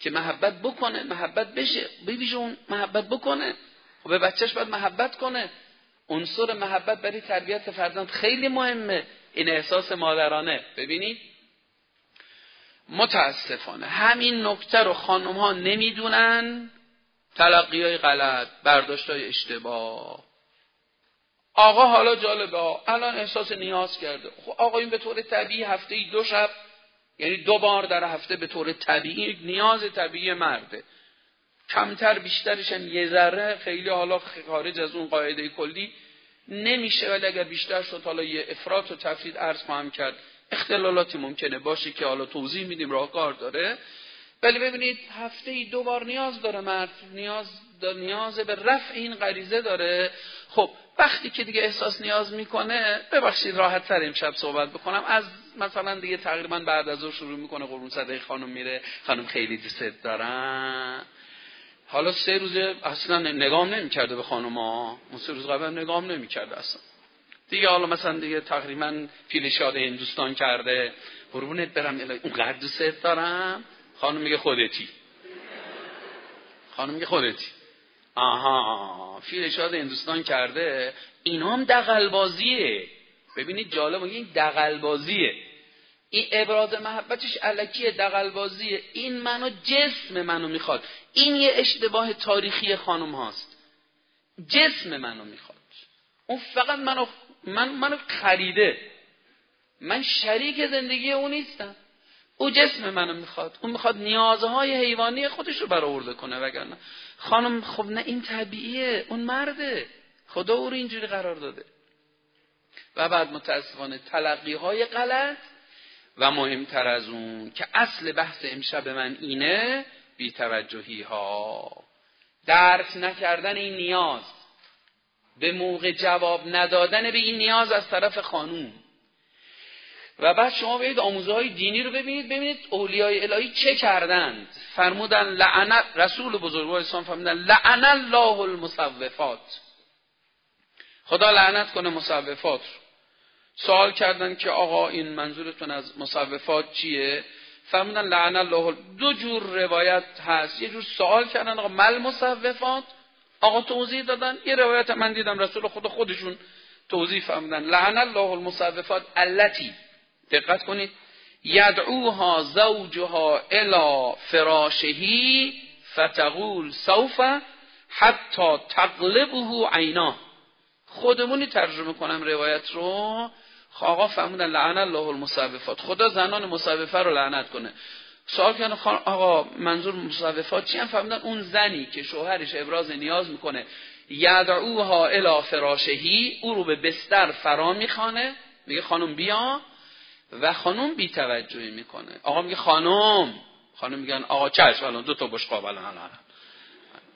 که محبت بکنه محبت بشه. ببیشه اون محبت بکنه. خب به بچهش باید محبت کنه. عنصر محبت برای تربیت فرزند خیلی مهمه. این احساس مادرانه. ببینید. متاسفانه. همین نکته رو خانم ها نمی‌دونن. تلقی های غلط برداشت های اشتباه. آقا حالا جالبه الان احساس نیاز کرده. خب آقا این به طور طبیعی هفته ای دو شب یعنی دو بار در هفته به طور طبیعی نیاز طبیعی مرده. کمتر بیشترش هم یه ذره. خیلی حالا خارج از اون قاعده کلی نمیشه ولی اگر بیشتر شد حالا یه افراد و تفرید عرض خواهم کرد. اختلالاتی ممکنه. باشه که حالا توضیح میدیم راهکار داره. ولی ببینید هفته ای دو بار نیاز داره مرد. نیاز نیاز به رفع این غریزه داره. خب وقتی که دیگه احساس نیاز می‌کنه ببخشید راحت تر امشب صحبت بکنم. از مثلا دیگه تقریبا بعد از اون شروع می‌کنه قرون صدقه خانم میره. خانم خیلی دوست دارن حالا سه روز اصلا نگام نمی‌کرده به خانم ها اون سه روز قبل نگام نمی‌کرده اصلا. دیگه حالا مثلا دیگه تقریبا پیلشاد هندوستان کرده. قربونت برم اون دوست دارم. خانم میگه خودتی. خانم میگه خودتی. آها فیلشاد هندوستان کرده. اینا هم دقلبازیه ببینید جالب این دقلبازیه این ابراز محبتش علکیه دقلبازیه این منو جسم منو می‌خواد. این یه اشتباه تاریخی خانم هاست. جسم منو می‌خواد. اون فقط منو من منو خریده. من شریک زندگی اون نیستم. او جسم منو می‌خواد. اون می‌خواد نیازهای حیوانی خودش رو برآورده کنه وگرنه. خانم خب نه این طبیعیه. اون مرده. خدا او رو اینجوری قرار داده. و بعد متاسفانه تلقی های غلط. و مهمتر از اون که اصل بحث امشب من اینه بیتوجهی ها درک نکردن این نیاز به موقع جواب ندادن به این نیاز از طرف خانوم. و بعد شما برید آموزه های دینی رو ببینید ببینید اولیای الهی چه کردند. فرمودن لعنت رسول بزرگوار اسلام فرمودن لعن الله المصوفات. خدا لعنت کنه مصوفات رو. سوال کردن که آقا این منظورتون از مصوفات چیه؟ فرمودن لعن الله. دو جور روایت هست. یه جور سوال کردن آقا مل مصوفات؟ آقا توضیح دادن. یه روایت من دیدم رسول خدا خودشون توضیح فرمودن. لعن الله المصوفات التي دقت کنید. یدعوها زوجها الى فراشهی فتقول سوف حتی تقلبه عینا خودمونی ترجمه کنم روایت رو. آقا فهمودن لعن الله المصوفات. خدا زنان مصوفه رو لعنت کنه. سوال کردن آقا منظور مصوفات چی؟ هم فهمودن اون زنی که شوهرش ابراز نیاز می‌کنه یدعوها الى فراشهی او رو به بستر فرا می‌خوانه. میگه خانم بیا. و خانم بی توجهی می‌کنه. آقا میگه خانم. خانم میگن آقا چشم الان دو تا بشقاب الان.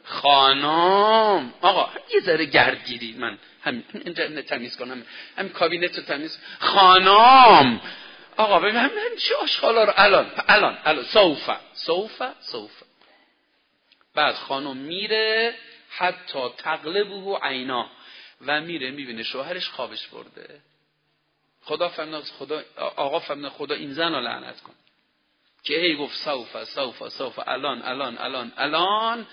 خانم. آقا یه ذره گردگیری. من هم اینترنت تمیز کنم هم کابینت رو تمیز خانم! آقا ببین هم چه آشخالا رو؟ الان الان الان. صوفه صوفه صوفه بعد خانم میره حتی تقلبه عینا. و میره می‌بینه شوهرش خوابش برده. خدا فرمود خدا آقا فرمود خدا این زن رو لعنت کن. که هی گفت سوف سوف سوف الان الان الان الان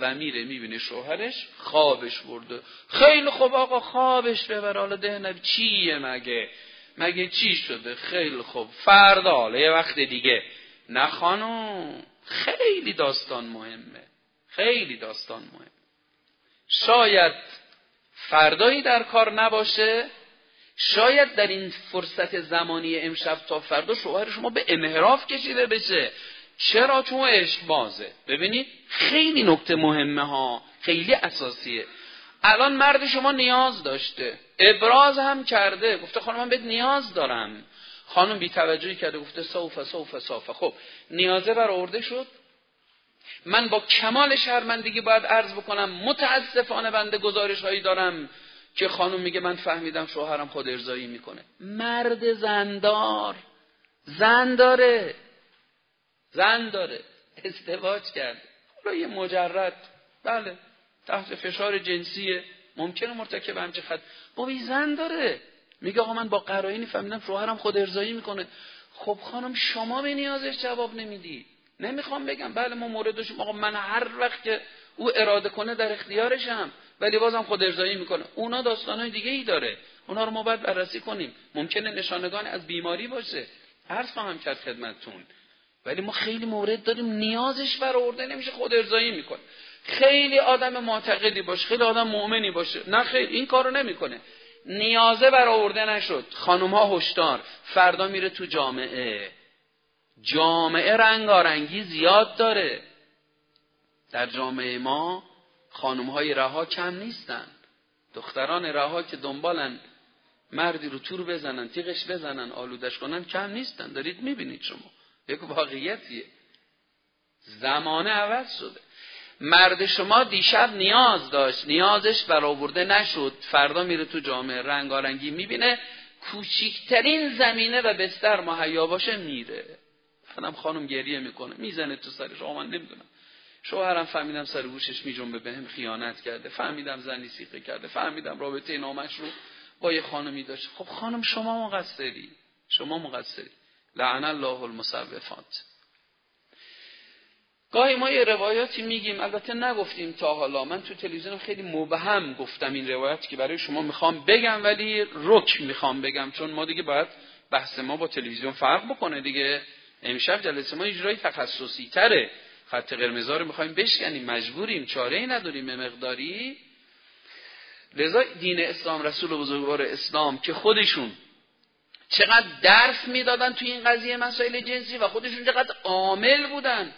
و میره می‌بینه شوهرش خوابش برده. خیلی خوب آقا خوابش ببر. حالا ده چیه مگه؟ مگه چی شده؟ خیلی خوب. فردا حالا یه وقت دیگه. نه خانم خیلی داستان مهمه. خیلی داستان مهم شاید فردایی در کار نباشه. شاید در این فرصت زمانی امشب تا فردا شوهر شما به انحراف کشیده بشه. چرا چون عشق بازه؟ ببینید خیلی نکته مهمه ها خیلی اساسیه. الان مرد شما نیاز داشته. ابراز هم کرده. گفته خانم من بهت نیاز دارم. خانم بی توجهی کرده گفته صوفه صوفه صوفه خب نیازه برآورده شد. من با کمال شرمندگی باید عرض بکنم متاسفانه بنده گزارش هایی دارم که خانم میگه من فهمیدم شوهرم خود ارزایی می‌کنه. مرد زندار زن داره. زن داره. ازدواج کرد حالا یه مجرد. بله. تحت فشار جنسی ممکنه مرتکب همچه خط. بابی زن داره. میگه آقا من با قرائنی فهمیدم شوهرم خود ارزایی می‌کنه. خب خانم شما به نیازش جواب نمیدی. نمی‌خوام بگم. بله ما مورد داشتیم آقا من هر وقت که او اراده کنه در اختیارشم. ولی بازم خود ارزایی می‌کنه. اونا داستانهای دیگه ای داره. اونا رو ما باید بررسی کنیم. ممکنه نشانگان از بیماری باشه. عرض خواهم کرد خدمتتون. ولی ما خیلی مورد داریم نیازش برآورده نمیشه خود ارزایی می‌کنه. خیلی آدم معتقدی باشه خیلی آدم مؤمنی باشه. نه خیلی این کارو نمی‌کنه. نیازه برآورده نشد. خانم ها هشدار. فردا میره تو جامعه. جامعه رنگارنگی زیاد داره. در جامعه ما خانم های رها کم نیستن. دختران رها که دنبالن مردی رو تور بزنن تیغش بزنن آلودش کنن کم نیستن. دارید می‌بینید شما. یک واقعیتیه. زمانه عوض شده. مرد شما دیشب نیاز داشت. نیازش برآورده نشد. فردا میره تو جامعه رنگارنگی می‌بینه. کوچیکترین زمینه و بستر مهیا باشه میره. خودم خانم گریه می‌کنه. می‌زنه تو سرش آقا من نمی‌دونم. شوهرم فهمیدم سر گوشش میجنبه. بهم خیانت کرده. فهمیدم زنی سیقه کرده. فهمیدم رابطه نامش رو با یه خانمی داشت. خب خانم شما مقصری. شما مقصری. لعن الله المصوفات. گاهی ما یه روایاتی میگیم البته نگفتیم تا حالا. من تو تلویزیون خیلی مبهم گفتم این روایاتی که برای شما می‌خوام بگم ولی رک می‌خوام بگم چون ما دیگه باید بحث ما با تلویزیون فرق بکنه دیگه. امشب جلسه ما اجرای تخصصی تره. خط قرمزا رو می‌خوایم بشکنیم مجبوریم چاره ای نداریم به مقداری. لذا دین اسلام رسول بزرگوار اسلام که خودشون چقدر درس می‌دادن توی این قضیه مسائل جنسی و خودشون چقدر عامل بودن.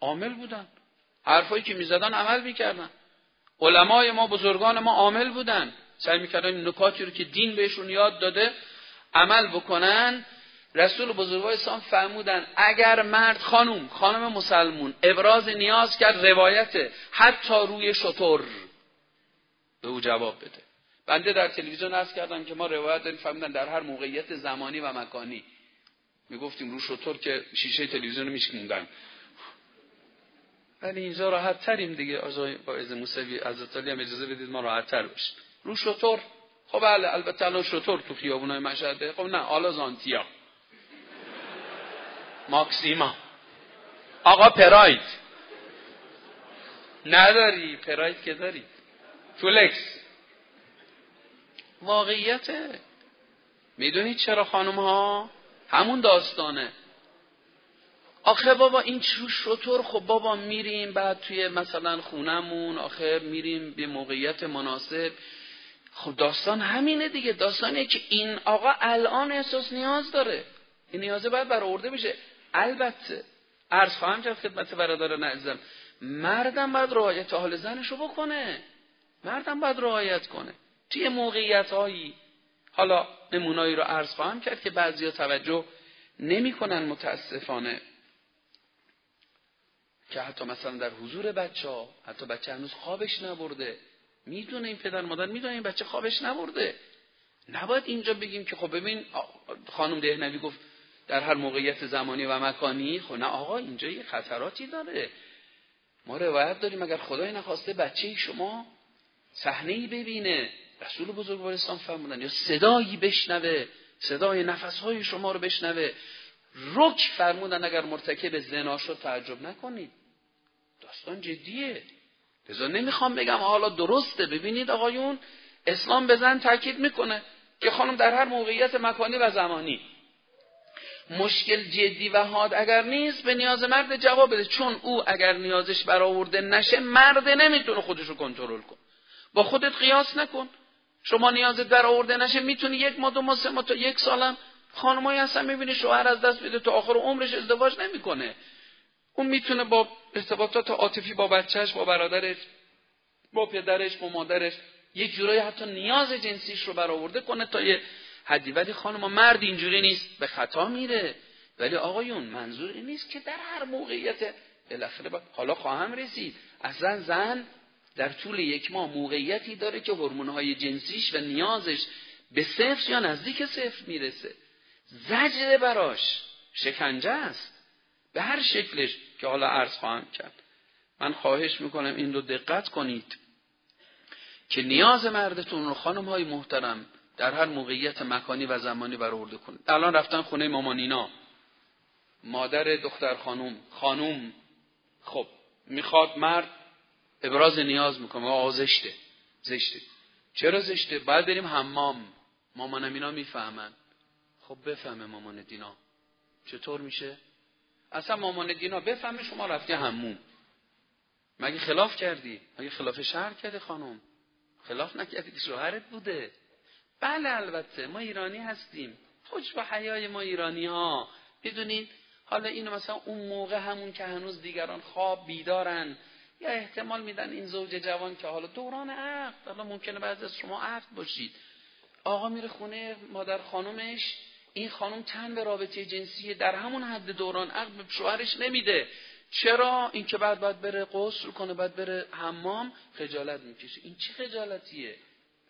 عامل بودن. حرفایی که می‌زدن عمل می‌کردن. علمای ما بزرگان ما عامل بودن. سعی می‌کردن نکاتی رو که دین بهشون یاد داده عمل بکنن. رسول بزرگوار اسلام فرمودن اگر مرد خانوم خانم مسلمون ابراز نیاز کرد روایت حتی روی شطور به او جواب بده. بنده در تلویزیون عرض کردم که ما روایت داریم فهمیدن در هر موقعیت زمانی و مکانی. می‌گفتیم رو شطور که شیشه تلویزیون میشکوندن. ولی اینجا راحت تریم دیگه. آقای باعث موسوی از هم اجازه بدید ما راحت تر باشیم. رو شطور خب بله البته الان شطور تو خیابونای مشهده. خب نه آلا زانتیا ماکسیما. آقا پراید. نداری. پراید که داری. فولکس واقعیته می‌دونید چرا خانم ها همون داستانه. آخه بابا این چو شطور خب بابا میریم بعد توی مثلا خونمون آخه میریم به موقعیت مناسب. خب داستان همینه دیگه. داستانه که این آقا الان احساس نیاز داره. این نیازه باید برآورده بشه البته عرض خواهم کرد خدمت برادر نعزم مردم باید رعایت حال زنش رو بکنه. مردم باید رعایت کنه. توی موقعیت هایی حالا نمونایی رو عرض خواهم کرد که بعضی توجه نمی‌کنن متاسفانه که حتی مثلا در حضور بچه ها حتی بچه هنوز خوابش نبرده. می‌دونه این پدر مادر می‌دونه این بچه خوابش نبرده. نباید اینجا بگیم که خب ببین خانم دهنوی گفت در هر موقعیت زمانی و مکانی خب نه آقا اینجا یه خطراتی داره. ما روایت داریم اگر خدای نخواسته بچه شما صحنه ببینه. رسول بزرگوار اسلام فرمودن یا صدایی بشنوه صدای نفسهای شما رو بشنوه. رک فرمودن اگر مرتکب زنا شد تعجب نکنید. داستان جدیه. لذا نمی‌خوام بگم حالا درسته. ببینید آقایون اسلام به زن تاکید می‌کنه که خانم در هر موقعیت مکانی و زمانی. مشکل جدی و حاد اگر نیست به نیاز مرد جواب بده. چون او اگر نیازش برآورده نشه مرد نمی‌تونه خودش رو کنترل کن با خودت قیاس نکن. شما نیازت برآورده نشه می‌تونی یک ماه دو ماه سه ماه تا یک سالم خانمایی هستن می‌بینی شوهر از دست میده تا آخر عمرش ازدواج نمی‌کنه. اون می‌تونه با ارتباطات عاطفی با بچهش با برادرش با پدرش با مادرش یک جورایی حتی نیاز جنسیش رو برآورده کنه تا یه حدی. ولی خانم مرد اینجوری نیست به خطا میره. ولی آقایون منظور این نیست که در هر موقعیت بالاخره حالا خواهم رسید. اصلا زن در طول یک ماه موقعیتی داره که هورمون‌های جنسیش و نیازش به صفر یا نزدیک صفر می‌رسه. زجر براش شکنجه است. به هر شکلش که حالا عرض خواهم کرد. من خواهش می‌کنم این رو دقت کنید که نیاز مردتون رو خانم های محترم در هر موقعیت مکانی و زمانی برآورده کنید. الان رفتن خونه مامانینا مادر دختر خانم خانم خب می‌خواد مرد ابراز نیاز می‌کنه آ زشته. زشته. چرا زشته؟ باید بریم حمام. مامانم اینا می‌فهمن. خب بفهمه مامان دینا. چطور میشه؟ اصلا مامان دینا بفهمه شما رفتی هموم مگه خلاف کردی؟ مگه خلاف شهر کرده خانم؟ خلاف نکردی شوهرت بوده. بله البته. ما ایرانی هستیم. توش با حیای ما ایرانی ها بدونید حالا اینو مثلا اون موقع همون که هنوز دیگران خواب بیدارن. یا احتمال میدن این زوج جوان که حالا دوران عقد حالا ممکنه بعضی از شما عقد باشید. آقا میره خونه مادر خانومش این خانم تن به رابطه جنسی در همون حد دوران عقد به شوهرش نمیده. چرا؟ این که بعد باید بره غسل کنه بعد بره حمام خجالت می‌کشه. این چه خجالتیه؟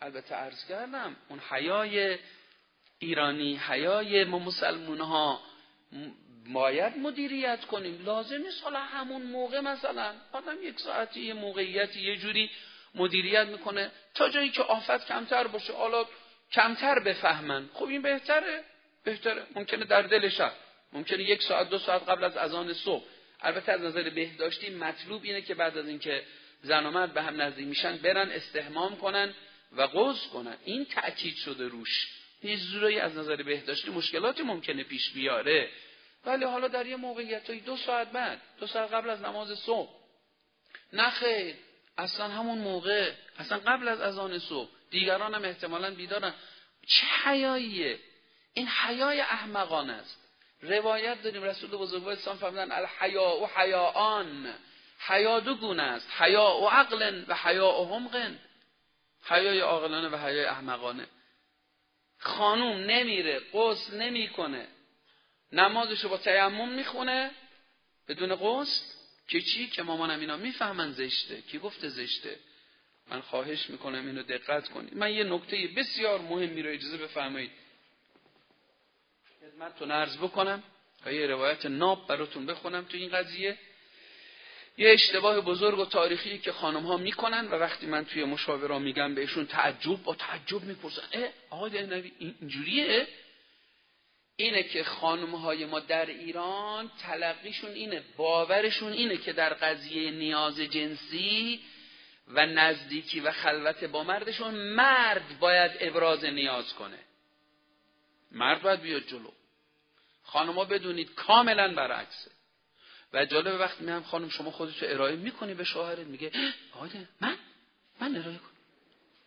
البته عرض کردم اون حیای ایرانی حیای ما مسلمون ها باید مدیریت کنیم. لازم نیست حالا همون موقع مثلا آدم یک ساعتی یه موقعیتی یه جوری مدیریت می‌کنه تا جایی که آفت کمتر باشه. حالا کمتر بفهمن. خب این بهتره؟ بهتره. ممکنه در دل شب. ممکنه یک ساعت دو ساعت قبل از اذان صبح. البته از نظر بهداشتی مطلوب اینه که بعد از اینکه زن و مرد به هم نزدیک میشن برن استحمام کنن و غوز کنن. این تأکید شده روش. یه از نظر بهداشتی مشکلاتی ممکنه پیش بیاره. ولی حالا در یه موقعیت دو ساعت بعد دو ساعت قبل از نماز صبح. نه خیر اصلا همون موقع اصلا قبل از اذان صبح. دیگران هم احتمالا بیدارن. چه حیاییه؟ این حیای احمقان است. روایت داریم رسول بزرگوار اسلام فرمودن الحیا و حیاان. حیا دو گونه است. حیا و عقل و حیا و همقن حیای عاقلانه و حیای احمقانه. خانوم نمیره غسل نمی‌کنه. نمازشو با تیمم می‌خونه بدون غسل؟ که چی؟ که مامانم اینا می‌فهمن زشته. کی گفته زشته؟ من خواهش می‌کنم اینو دقت کنید. من یه نکته بسیار مهمی رو اجازه بفرمایید. خدمتتون عرض بکنم و یه روایت ناب براتون بخونم تو این قضیه. یه اشتباه بزرگ و تاریخی که خانم ها می‌کنن و وقتی من توی مشاوره میگم بهشون تعجب با تعجب می‌پرسن. اه آقای نبی اینجوریه؟ اینه که خانم های ما در ایران تلقیشون اینه باورشون اینه که در قضیه نیاز جنسی و نزدیکی و خلوت با مردشون مرد باید ابراز نیاز کنه. مرد باید بیاد جلو. خانما بدونید کاملا برعکسه. و جالب وقتی میگم خانم شما خودتو ارائه می‌کنی به شوهرت میگه آده من؟ من ارائه کنم.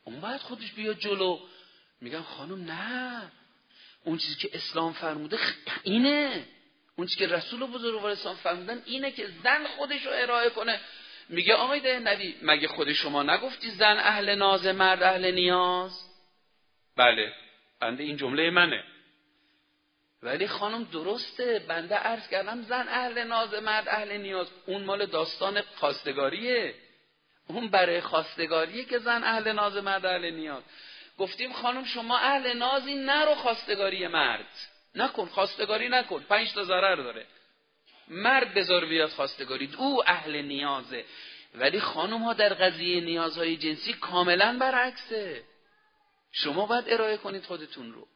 اون باید خودش بیاد جلو. میگم خانم نه. اون چیزی که اسلام فرموده اینه. اون چیزی که رسول بزرگوار اسلام فرمودن اینه که زن خودش رو ارائه کنه. میگه آقای ده نبی مگه خود شما نگفتی زن اهل ناز مرد اهل نیاز؟ بله. بنده این جمله منه. ولی خانم درسته. بنده عرض کردم زن اهل ناز مرد اهل نیاز. اون مال داستان خواستگاریه. اون برای خواستگاریه که زن اهل ناز مرد اهل نیاز. گفتیم خانم شما اهل نازی نرو خواستگاری مرد. نکن خواستگاری نکن. پنج تا ضرر داره. مرد بذار بیاد خواستگاری. او اهل نیازه. ولی خانم ها در قضیه نیازهای جنسی کاملا برعکسه. شما باید ارائه کنید خودتون رو.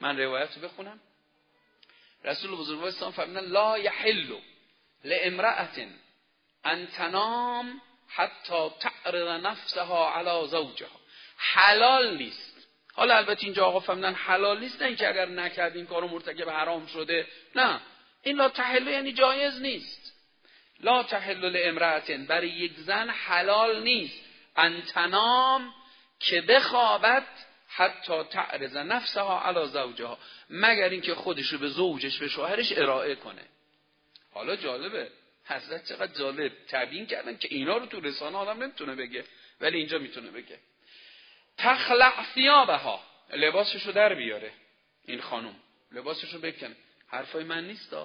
من روایت رو بخونم. رسول بزرگوار اسلام فرمودن لا یحل لامرأة ان تنام حتی تعرض نفسها علی زوجها. حلال نیست. حالا البته اینجا آقا فهمیدن حلال نیست نه اینکه اگر نکرد این کارو مرتکب حرام شده. نه. این لا تحل یعنی جایز نیست. لا تحل لامرأة برای یک زن حلال نیست. انتنام که بخوابد حتی تعرض نفسها علی زوجها مگر اینکه خودش رو به زوجش به شوهرش ارائه کنه. حالا جالبه. حضرت چقدر جالب. تبیین کردن که اینا رو تو رسانه آدم نمی‌تونه بگه ولی اینجا می‌تونه بگه. تخلع ثیابها لباسش رو در بیاره این خانم. لباسش رو بکنه حرفای من نیست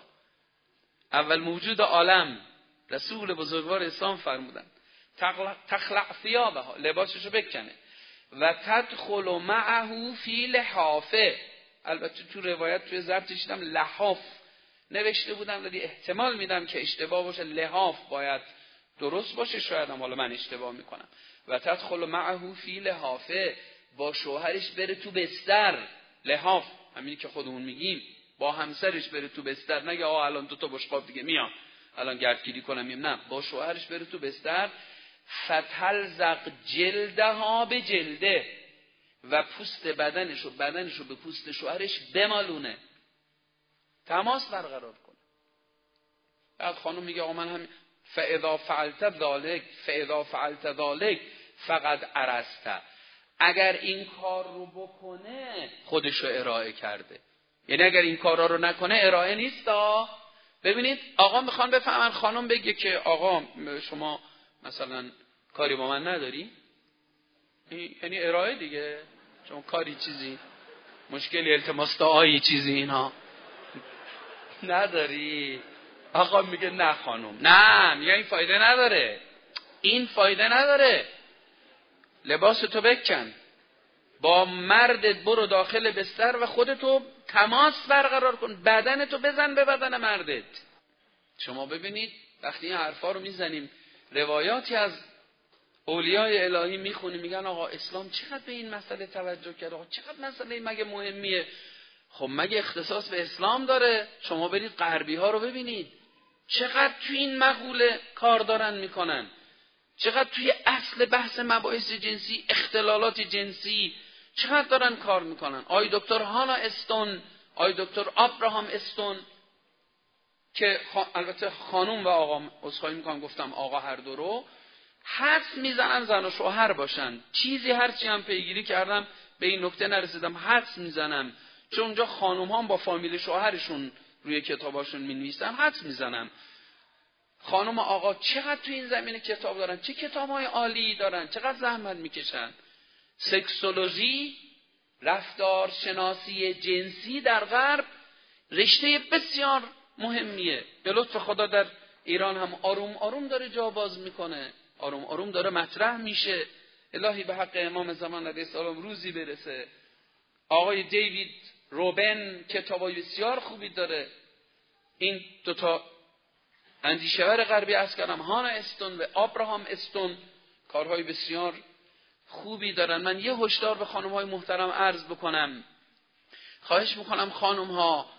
اول موجود عالم رسول بزرگوار اسلام فرمودن تخلع ثیابها لباسش رو بکنه. و تدخل معه فی لحافه. البته تو روایت توی ضبط دیدم لحاف. نوشته بودم ولی احتمال میدم که اشتباه باشه. لحاف باید درست باشه. شاید هم حالا من اشتباه می‌کنم. و تدخل معه فی لحافه. با شوهرش بره تو بستر. لحاف. همینی که خودمون میگیم. با همسرش بره تو بستر. نگه آه الان دو تا بشقاب دیگه. میام. الان گردگیری کنم نه. با شوهرش بره تو بستر. فتلزق جلدها به جلده. و پوست بدنش و بدنش رو به پوست شوهرش بمالونه. تماس برقرار کنه. بعد خانم میگه آقا من هم فاذا فعلت ذالک فاذا فعلت ذالک فقط عرسته. اگر این کار رو بکنه خودش رو ارائه کرده. یعنی اگر این کارا رو نکنه ارائه نیست ببینید آقا می‌خوان بفهمن خانم بگه که آقا شما مثلا کاری با من نداری؟ یعنی ارائه دیگه. چون کاری چیزی مشکلی التماس دعایی چیزی اینا نداری. آقا میگه نه خانم. نه میگه این فایده نداره. این فایده نداره. لباس تو بکن. با مردت برو داخل بستر و خودتو تماس برقرار کن. بدنتو بزن به بدن مردت. شما ببینید وقتی این حرفا رو می‌زنیم روایاتی از اولیای الهی می‌خونیم میگن آقا اسلام چقدر به این مسئله توجه کرد؟ آقا چقدر مسئله مگه مهمیه؟ خب مگه اختصاص به اسلام داره؟ شما برید غربی ها رو ببینید. چقدر توی این مقوله کار دارن می‌کنن. چقدر توی اصل بحث مباحث جنسی اختلالات جنسی چقدر دارن کار می‌کنن؟ آی دکتر هانا استون آی دکتر آبراهام استون که البته خانوم و آقا اصخایی می‌کنم گفتم آقا هر دو رو حدس می‌زنن زن و شوهر باشن. چیزی هرچی هم پیگیری کردم به این نکته نرسیدم حدس می‌زنم. چون اونجا خانوم هم با فامیل شوهرشون روی کتاباشون می نویسن حدس می‌زنم. خانم آقا چقدر تو این زمینه کتاب دارن؟ چه کتاب های عالی دارن؟ چقدر زحمت می‌کشن؟ سکسولوژی رفتار شناسی جنسی در غرب رشته بسیار مهمیه. به لطف خدا در ایران هم آروم آروم داره جا باز می‌کنه. آروم آروم داره مطرح میشه. الهی به حق امام زمان علیه السلام روزی برسه. آقای دیوید روبن کتابای بسیار خوبی داره. این دوتا اندیشور غربی از کردم هانا استون و آبراهام استون کارهای بسیار خوبی دارن. من یه هشدار به خانم های محترم عرض بکنم. خواهش می‌کنم خانم ها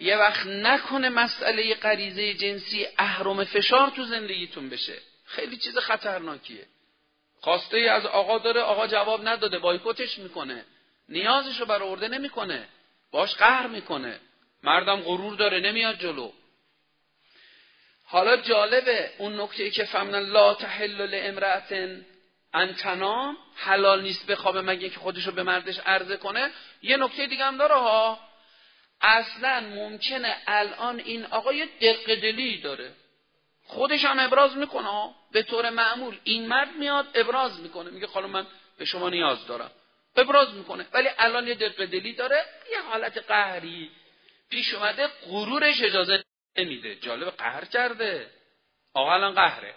یه وقت نکنه مسئله غریزه جنسی اهرم فشار تو زندگیتون بشه. خیلی چیز خطرناکیه. خواسته از آقا داره آقا جواب نداده بایکوتش می‌کنه. نیازش رو برآورده نمی‌کنه. باش قهر می‌کنه. مردم غرور داره نمیاد جلو. حالا جالبه اون نکته که فهمن لا تحل لامرأة انتنام حلال نیست بخوابه مگه که خودشو به مردش عرضه کنه؟ یه نکته دیگه هم داره ها. اصلا ممکنه الان این آقای دق دلی داره. خودش هم ابراز می‌کنه به طور معمول این مرد میاد ابراز می‌کنه. میگه خانم من به شما نیاز دارم. ابراز می‌کنه. ولی الان یه دق دلی داره. یه حالت قهری. پیش اومده غرورش اجازه نمیده. جالب قهر کرده. آقا الان قهره.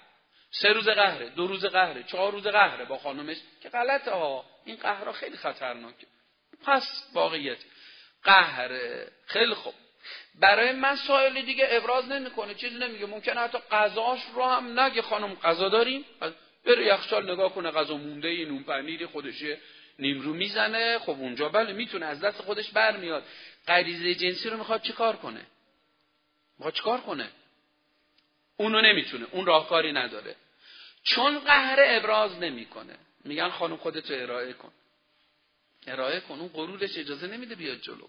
سه روز قهره دو روز قهره چهار روز قهره با خانمش. که غلطه ها این قهرها خیلی خطرناکه. پس واقعیت. قهره. خیلی خوب. برای مسائل دیگه ابراز نمی‌کنه. چیزی نمیگه. ممکنه حتی غذاش رو هم نگه. خانم غذا داریم بره یخچال نگاه کنه. غذا مونده ای نون پنیری خودشه نیمرو می‌زنه. خب اونجا بله می‌تونه از دست خودش برمیاد. غریزه جنسی رو می‌خواد چیکار کنه؟ می‌خواد چیکار کنه؟ اونو نمی‌تونه اون راهکاری نداره. چون قهر ابراز نمی‌کنه. میگن خانم خودتو ارائه کن. ارائه کن اون غرورش اجازه نمیده بیاد جلو.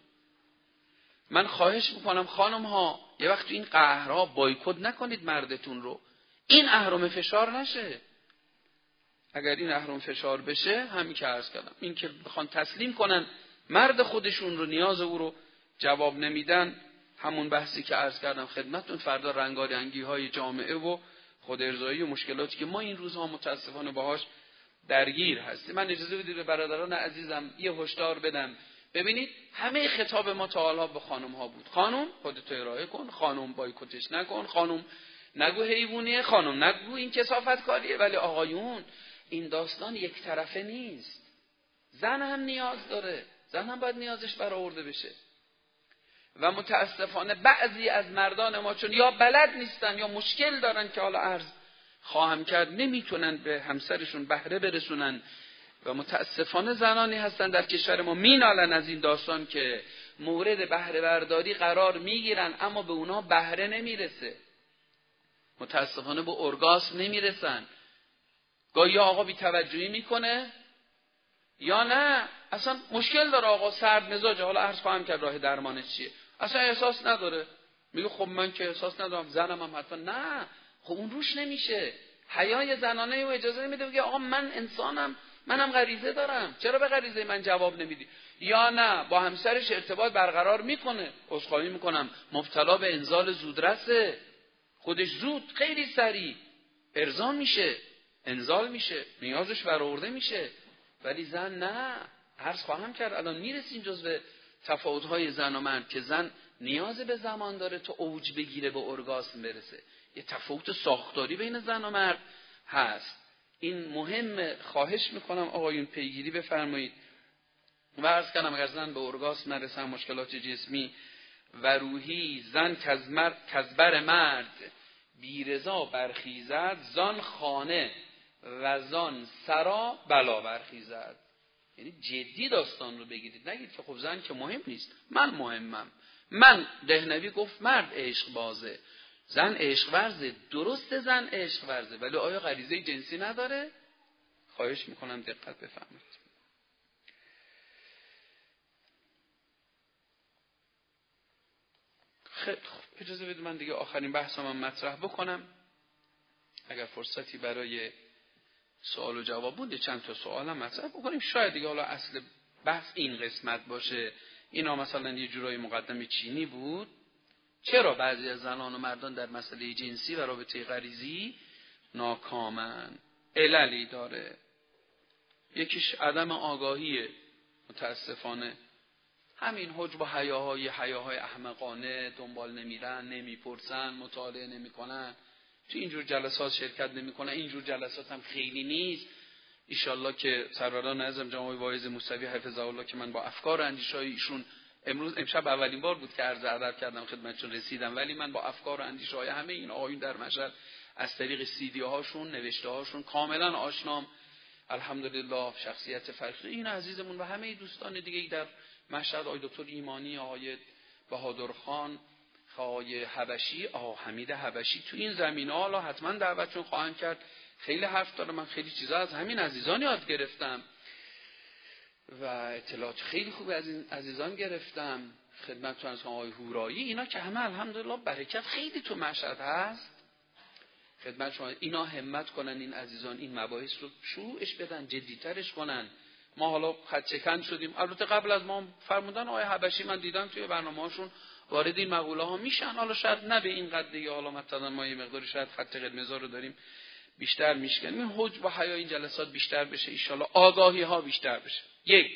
من خواهش می‌کنم خانم ها یه وقت این قهرها بایکوت نکنید مردتون رو. این اهرم فشار نشه. اگر این اهرم فشار بشه همین که عرض کردم. این که بخوان تسلیم کنن مرد خودشون رو نیاز او رو جواب نمیدن همون بحثی که عرض کردم خدمتون فردا رنگارنگی های جامعه و خود ارزایی و مشکلاتی که ما این روزها متاسفانه باهاش درگیر هستیم. من اجازه بدید به برادران عزیزم یه هشدار بدم. ببینید همه خطاب ما تا حالا به خانم ها بود. خانم خودتو ارائه کن. خانم بایکوتش نکن. خانم نگو حیوانیه. خانم نگو این کسافت کاریه ولی آقایون این داستان یک طرفه نیست. زن هم نیاز داره. زن هم باید نیازش برآورده بشه. و متاسفانه بعضی از مردان ما چون یا بلد نیستن یا مشکل دارن که حالا عرض خواهم کرد نمی‌تونن به همسرشون بهره برسونن و متاسفانه زنانی هستن در کشور ما. مینالن از این داستان که مورد بهره برداری قرار می‌گیرن اما به اونا بهره نمی‌رسه. متاسفانه به ارگاس نمی‌رسن. گاهی آقا بی توجهی می‌کنه یا نه؟ اصلا مشکل داره آقا سرد مزاجه حالا عرض خواهم کرد راه درمانش چیه. اصلا احساس نداره. میگه خب من که احساس ندارم زنم هم حتما. نه خب اون روش نمیشه. حیای زنانه او اجازه نمیده بگه آقا من انسانم منم غریزه دارم. چرا به غریزه من جواب نمیدی؟ یا نه با همسرش ارتباط برقرار می‌کنه. عذرخواهی می‌کنم. مبتلا به انزال زودرسه. خودش زود خیلی سریع. ارضا میشه انزال میشه نیازش برآورده میشه. ولی زن نه عرض خواهم کرد. الان می‌رسیم جزو تفاوت‌های زن و مرد که زن نیاز به زمان داره تا اوج بگیره به ارگاسم برسه. یه تفاوت ساختاری بین زن و مرد هست. این مهم خواهش می‌کنم آقایون پیگیری بفرمایید. و ارز کنم اگر زن به ارگاسم نرسن مشکلات جسمی و روحی زن کزبر مرد بیرزا برخیزد زان خانه و زان سرا بلا برخیزد. یعنی جدی داستان رو بگیرید. نگید که خب زن که مهم نیست. من مهمم. من دهنوی گفت مرد عشق بازه. زن عشق ورزه. درست زن عشق ورزه. ولی آیا غریزه جنسی نداره؟ خواهش می‌کنم دقت بفهمید خب اجازه بدید من دیگه آخرین بحثم مطرح بکنم. اگر فرصتی برای سوال و جواب بود چند تا سوال هم مطرح بکنیم. شاید دیگه حالا اصل بحث این قسمت باشه. اینا مثلا یه جورای مقدم چینی بود. چرا بعضی از زنان و مردان در مسئله جنسی و رابطه غریزی ناکامن؟ عللی داره. یکیش عدم آگاهی متاسفانه. همین حجب و حیاهای حیاهای احمقانه دنبال نمیرن نمی‌پرسن مطالعه نمی‌کنن. تو اینجور جلسات شرکت نمی‌کنن اینجور جلسات هم خیلی نیست. ایشالله که سروران نظم جناب واعظ موسوی حفظه الله که من با افکار اندیشهای ایشون امروز امشب اولین بار بود که عرض ادب کردم خدمتشون رسیدم. ولی من با افکار و اندیشه همه این آقایون در مشهد از طریق سیدی هاشون نوشته هاشون کاملا آشنام. الحمدلله شخصیت فرقی این عزیزمون و همه دوستان دیگه در مشهد آقای دکتر ایمانی آقای بهادر خان آقای حبشی آقا حمید حبشی تو این زمینه. حالا حتما دعوتشون خواهند کرد. خیلی حرف داره من خیلی چیزا از همین عزیزان یاد گرفتم. و اطلاعات خیلی خوب از این عزیزان گرفتم. خدمت از آقای هورایی. اینا که همه الحمدلله برکت خیلی تو مشهد هست. خدمت شما اینا همت کنن این عزیزان این مباحث رو شروعش بدن جدیترش کنن. ما حالا خط چکن شدیم. البته قبل از ما فرمودن آقای حبشی من دیدم توی برنامه هاشون وارد این مقوله ها میشن. حالا شاید نه به این قد دیگه. حالا مثلا ما یه مقداری شاید خط قرمز رو داریم بیشتر میشکنیم. این حج و حیا این جلسات بیشتر بشه ایشالا آگاهی ها بیشتر بشه. یک.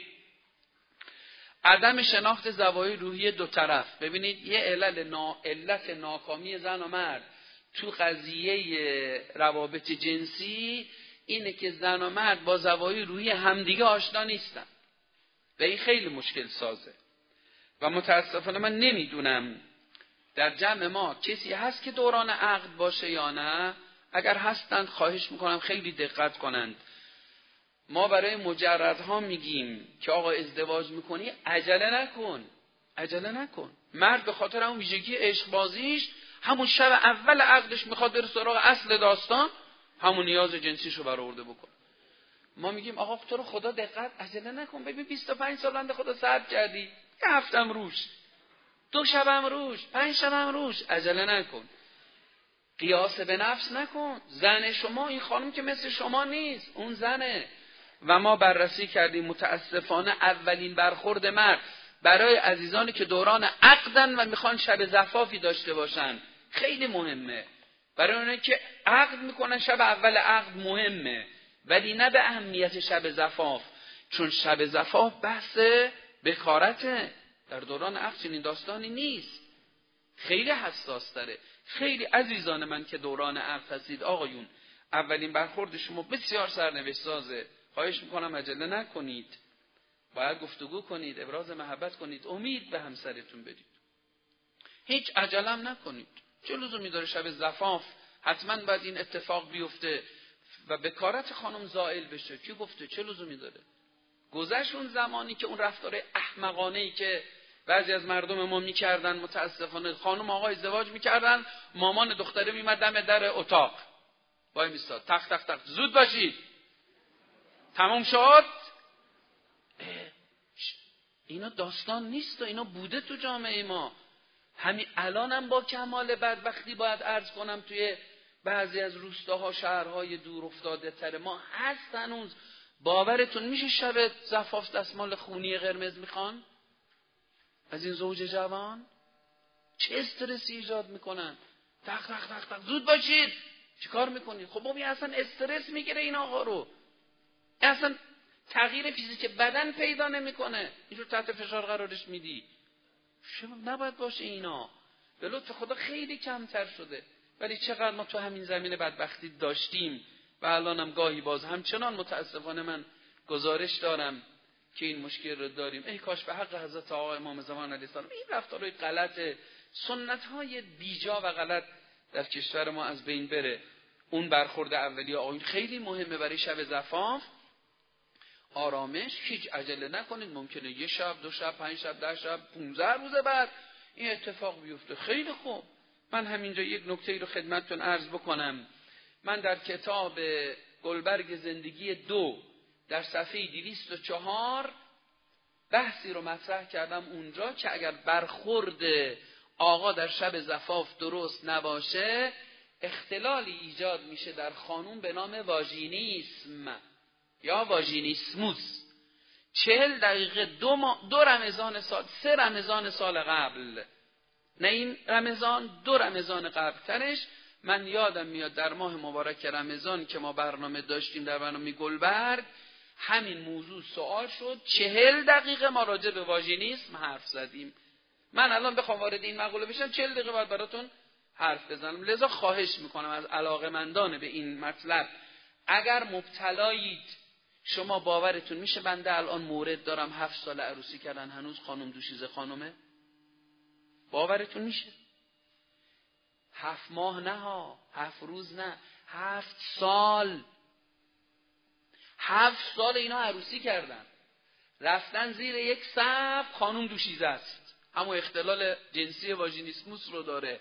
عدم شناخت زوایای روحی دو طرف. ببینید یه علل نا... علت ناکامی زن و مرد تو قضیه روابط جنسی اینه که زن و مرد با زوایای روحی همدیگه آشنا نیستن. و این خیلی مشکل سازه. و متاسفانه من نمی‌دونم در جمع ما کسی هست که دوران عقد باشه یا نه. اگر هستند خواهش می‌کنم خیلی دقت کنند. ما برای مجردها میگیم که آقا ازدواج می‌کنی عجله نکن عجله نکن. مرد به خاطر اون ویژگی عشق بازیش همون شب اول عقدش می‌خواد بره سراغ اصل داستان همون نیاز جنسیشو برآورده بکن ما میگیم آقا تو رو خدا دقت عجله نکن. ببین 25 سال بنده خدا صبر کردی. یه هفتم روش دو شبم روش پنج شبم روش عجله نکن. قیاس به نفس نکن. زن شما این خانم که مثل شما نیست. اون زنه. و ما بررسی کردیم متاسفانه اولین برخورد مرد. برای عزیزانی که دوران عقدن و می‌خوان شب زفافی داشته باشن. خیلی مهمه. برای اونه که عقد می‌کنن شب اول عقد مهمه. ولی نه به اهمیت شب زفاف. چون شب زفاف بحث بکارته در دوران عقد چنین داستانی نیست. خیلی حساس داره خیلی عزیزان من که دوران عقد هستید آقایون اولین برخورد شما بسیار سرنوشت سازه. خواهش می‌کنم عجله نکنید. باید گفتگو کنید ابراز محبت کنید امید به همسرتون بدید. هیچ عجلم نکنید. چه لزومی داره شب زفاف حتما باید این اتفاق بیفته و بکارت خانم زائل بشه؟ کی گفته؟ چه لزومی داره؟ گذشت اون زمانی که اون رفتار احمقانه ای که بعضی از مردم ما می‌کردن متاسفانه خانم آقای ازدواج می‌کردن مامان دختره میمد دم در اتاق. وای میستاد تخت تخت تخت. زود باشید. تمام شد. اینا داستان نیست و اینا بوده تو جامعه ما. همین الانم با کمال وقتی باید عرض کنم توی بعضی از روستاها شهرهای دور افتاده تر ما هست هنوز. باورتون میشه شب زفاف دستمال خونی قرمز می‌خوان؟ از این زوج جوان؟ چه استرسی ایجاد می‌کنن؟ تق تق تق زود باشید. چیکار می‌کنید؟ خب بابی اصلا استرس می‌گیره این آقا رو. اصلا تغییر فیزیک بدن پیدا نمی‌کنه. اینجور تحت فشار قرارش میدی. نباید باشه اینا. به لطف خدا خیلی کمتر شده. ولی چقدر ما تو همین زمین بدبختی داشتیم. و الانم گاهی باز همچنان متاسفانه من گزارش دارم که این مشکل رو داریم. ای کاش به حق حضرت آقا امام زمان علیه السلام این رفتارهای غلط سنت های بیجا و غلط در کشور ما از بین بره. اون برخورد اولی آقایون خیلی مهمه برای شب زفاف. آرامش هیچ عجله نکنید ممکنه یه شب دو شب پنج شب ده شب پونزه روز بعد این اتفاق بیفته. خیلی خوب. من همینجا یک نکته رو خدمتتون عرض بکنم. من در کتاب گلبرگ زندگی دو در صفحه 204 بحثی رو مطرح کردم اونجا که اگر برخورد آقا در شب زفاف درست نباشه اختلالی ایجاد میشه در خانوم به نام واژینیسم یا واژینیسموس. چهل دقیقه دو, دو رمضان سال سه رمضان سال قبل. نه این رمضان دو رمضان قبل ترش من یادم میاد در ماه مبارک رمضان که ما برنامه داشتیم در برنامه گلبرگ همین موضوع سوال شد چهل دقیقه ما راجع به واژینیسم حرف زدیم. من الان بخوام وارد این مقوله بشم چهل دقیقه باید براتون حرف بزنم. لذا خواهش می‌کنم از علاقمندان به این مطلب اگر مبتلایید شما باورتون میشه بنده الان مورد دارم هفت سال عروسی کردن هنوز خانم دوشیزه خانمه؟ باورتون میشه؟ هفت ماه نه ها هفت روز نه هفت سال. هفت سال اینا عروسی کردن. رفتن زیر یک صف خانم دوشیزه است. اما اختلال جنسی واژینیسموس رو داره.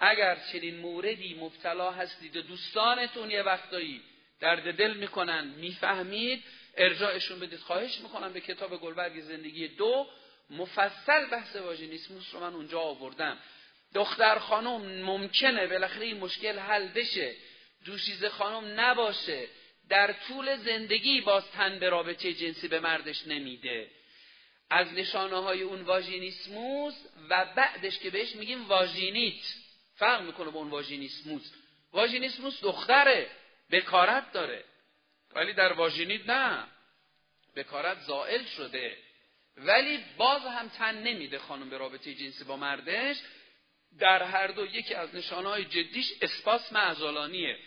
اگر چنین موردی مبتلا هستید و دوستانتون یه وقتایی درد دل می‌کنن می‌فهمید ارجاعشون بدید. خواهش می‌کنم به کتاب گلبرگ زندگی دو مفصل بحث واژینیسموس رو من اونجا آوردم. دختر خانم ممکنه بالاخره این مشکل حل بشه. دوشیزه خانم نباشه. در طول زندگی باز تن به رابطه جنسی به مردش نمیده. از نشانه های اون واژینیسموس و بعدش که بهش میگیم واژینیت. فرق می‌کنه با اون واژینیسموس. واژینیسموس دختره بکارت داره. ولی در واژینیت نه. بکارت زائل شده. ولی باز هم تن نمیده خانم به رابطه جنسی با مردش. در هر دو یکی از نشانهای جدیش اسپاس معزالانیه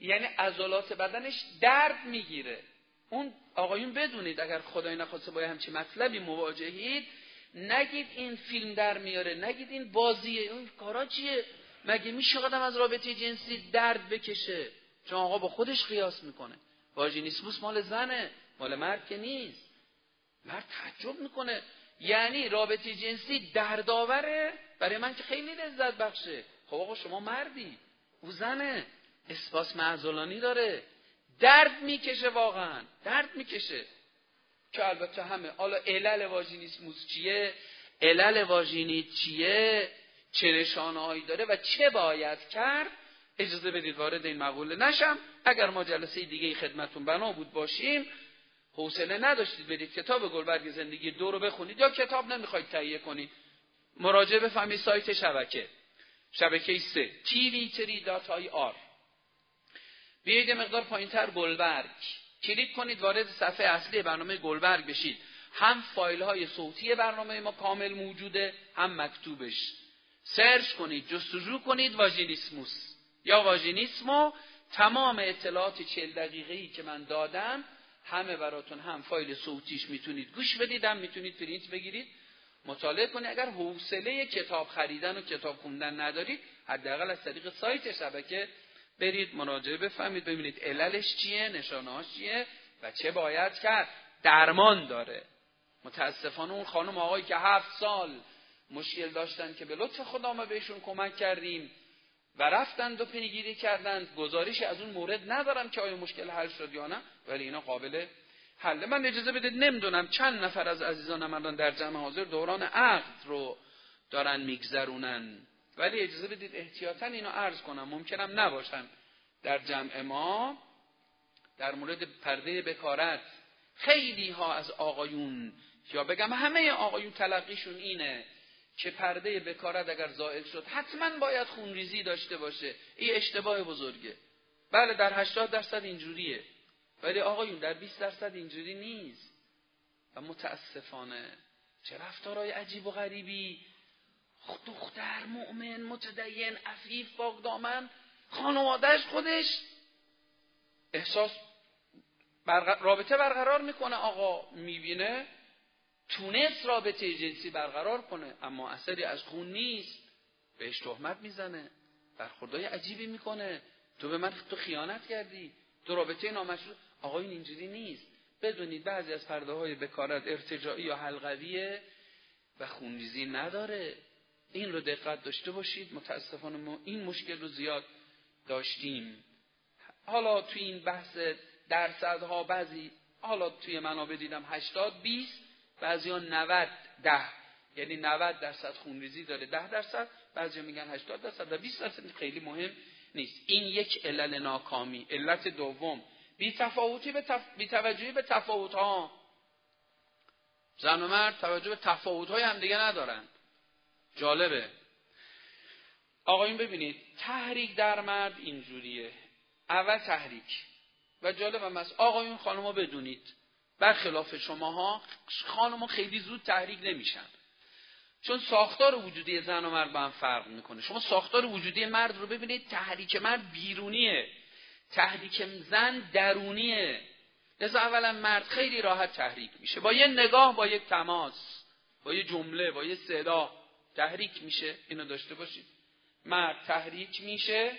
یعنی عضلات بدنش درد می‌گیره. اون آقایون بدونید اگر خدای نخواسته با همچین مطلبی مواجهید نگید این فیلم در میاره نگید این بازیه اون کارا چیه؟ مگه میشه آدم از رابطه جنسی درد بکشه؟ چون آقا با خودش قیاس می‌کنه. واژینیسموس مال زنه مال مرد که نیست. مرد تعجب می‌کنه. یعنی رابطه جنسی دردآوره برای من که خیلی لذت بخشه. خب آقا شما مردی. او زنه. اسپاس معزولانی داره. درد می‌کشه واقعا. درد می‌کشه. که البته همه. حالا علل واژینیسموس چیه؟ علل واژینیت چیه؟ چه نشانه داره و چه باید کرد؟ اجازه بدید وارد این مقوله نشم. اگر ما جلسه دیگه خدمتون بنا بود باشیم حوصله نداشتید برید کتاب گلبرگ زندگی دو رو بخونید یا کتاب نمی‌خواید تهیه کنید. مراجعه بفهمید سایت شبکه. شبکه سه. tvtri.ir بیایید مقدار پایینتر گلبرگ. کلیک کنید وارد صفحه اصلی برنامه گلبرگ بشید. هم فایل های صوتی برنامه ما کامل موجوده هم مکتوبش. search کنید جستجو کنید واژینیسموس. یا واژینیسمو تمام اطلاعات چل دقیقه ای که من دادم همه براتون هم فایل صوتیش می‌تونید گوش بدید هم می‌تونید پرینت بگیرید. مطالعه کنید اگر حوصله کتاب خریدن و کتاب خوندن ندارید حداقل از طریق سایت شبکه برید مراجعه بفهمید ببینید عللش چیه نشانهاش چیه و چه باید کرد. درمان داره. متاسفانه اون خانم آقایی که هفت سال مشکل داشتن که به لطف خدا ما بهشون کمک کردیم و رفتند و پیگیری کردند گزارش از اون مورد ندارم که آیا مشکل حل شد یا نه ولی اینا قابل حل. من اجازه بدید نمی‌دونم چند نفر از عزیزان من در جمع حاضر دوران عقد رو دارن میگذرونن. ولی اجازه بدید احتیاطا اینو عرض کنم. ممکنم نباشن در جمع ما. در مورد پرده بکارت. خیلی ها از آقایون یا بگم همه آقایون تلقیشون اینه که پرده بکارت اگر زائل شد حتما باید خونریزی داشته باشه. این اشتباه بزرگه. بله در 80 درصد اینجوریه. ولی آقایون در 20 درصد اینجوری نیست. و متاسفانه چه رفتارهای عجیب و غریبی. دختر مؤمن متدین عفیف پاک دامن خانوادهش خودش احساس رابطه برقرار می‌کنه. آقا می‌بینه تونست رابطه جنسی برقرار کنه اما اثری از خون نیست. بهش تهمت می‌زنه. برخوردهای عجیبی می‌کنه. تو به من تو خیانت کردی. تو رابطه نامشروع آقا این اینجوری نیست. بدونید بعضی از پرده های بکارت ارتجاعی یا حلقویه و خونریزی نداره. این رو دقت داشته باشید. متاسفانه ما این مشکل رو زیاد داشتیم. حالا توی این بحث درصدها بعضی حالا توی منابع دیدم 80 20 بعضی ها 90 ده. یعنی 90 درصد خونریزی داره 10 درصد بعضی میگن 80 درصد و 20 درصد خیلی مهم نیست. این یک علل ناکامی. علت دوم بی تفاوتی به تف... بی توجهی به تفاوت ها زن و مرد توجه به تفاوت های هم دیگه ندارن. جالبه. آقایون ببینید تحریک در مرد اینجوریه. اول تحریک. و جالب هم است آقایون خانمها بدونید. برخلاف شماها خانمها خیلی زود تحریک نمیشن. چون ساختار وجودی زن و مرد با هم فرق می‌کنه. شما ساختار وجودی مرد رو ببینید تحریک مرد بیرونیه. تحریک زن درونیه. لذا اولا مرد خیلی راحت تحریک میشه. با یه نگاه با یک تماس با یه جمله با یه صدا تحریک میشه. اینو داشته باشید. مرد تحریک میشه.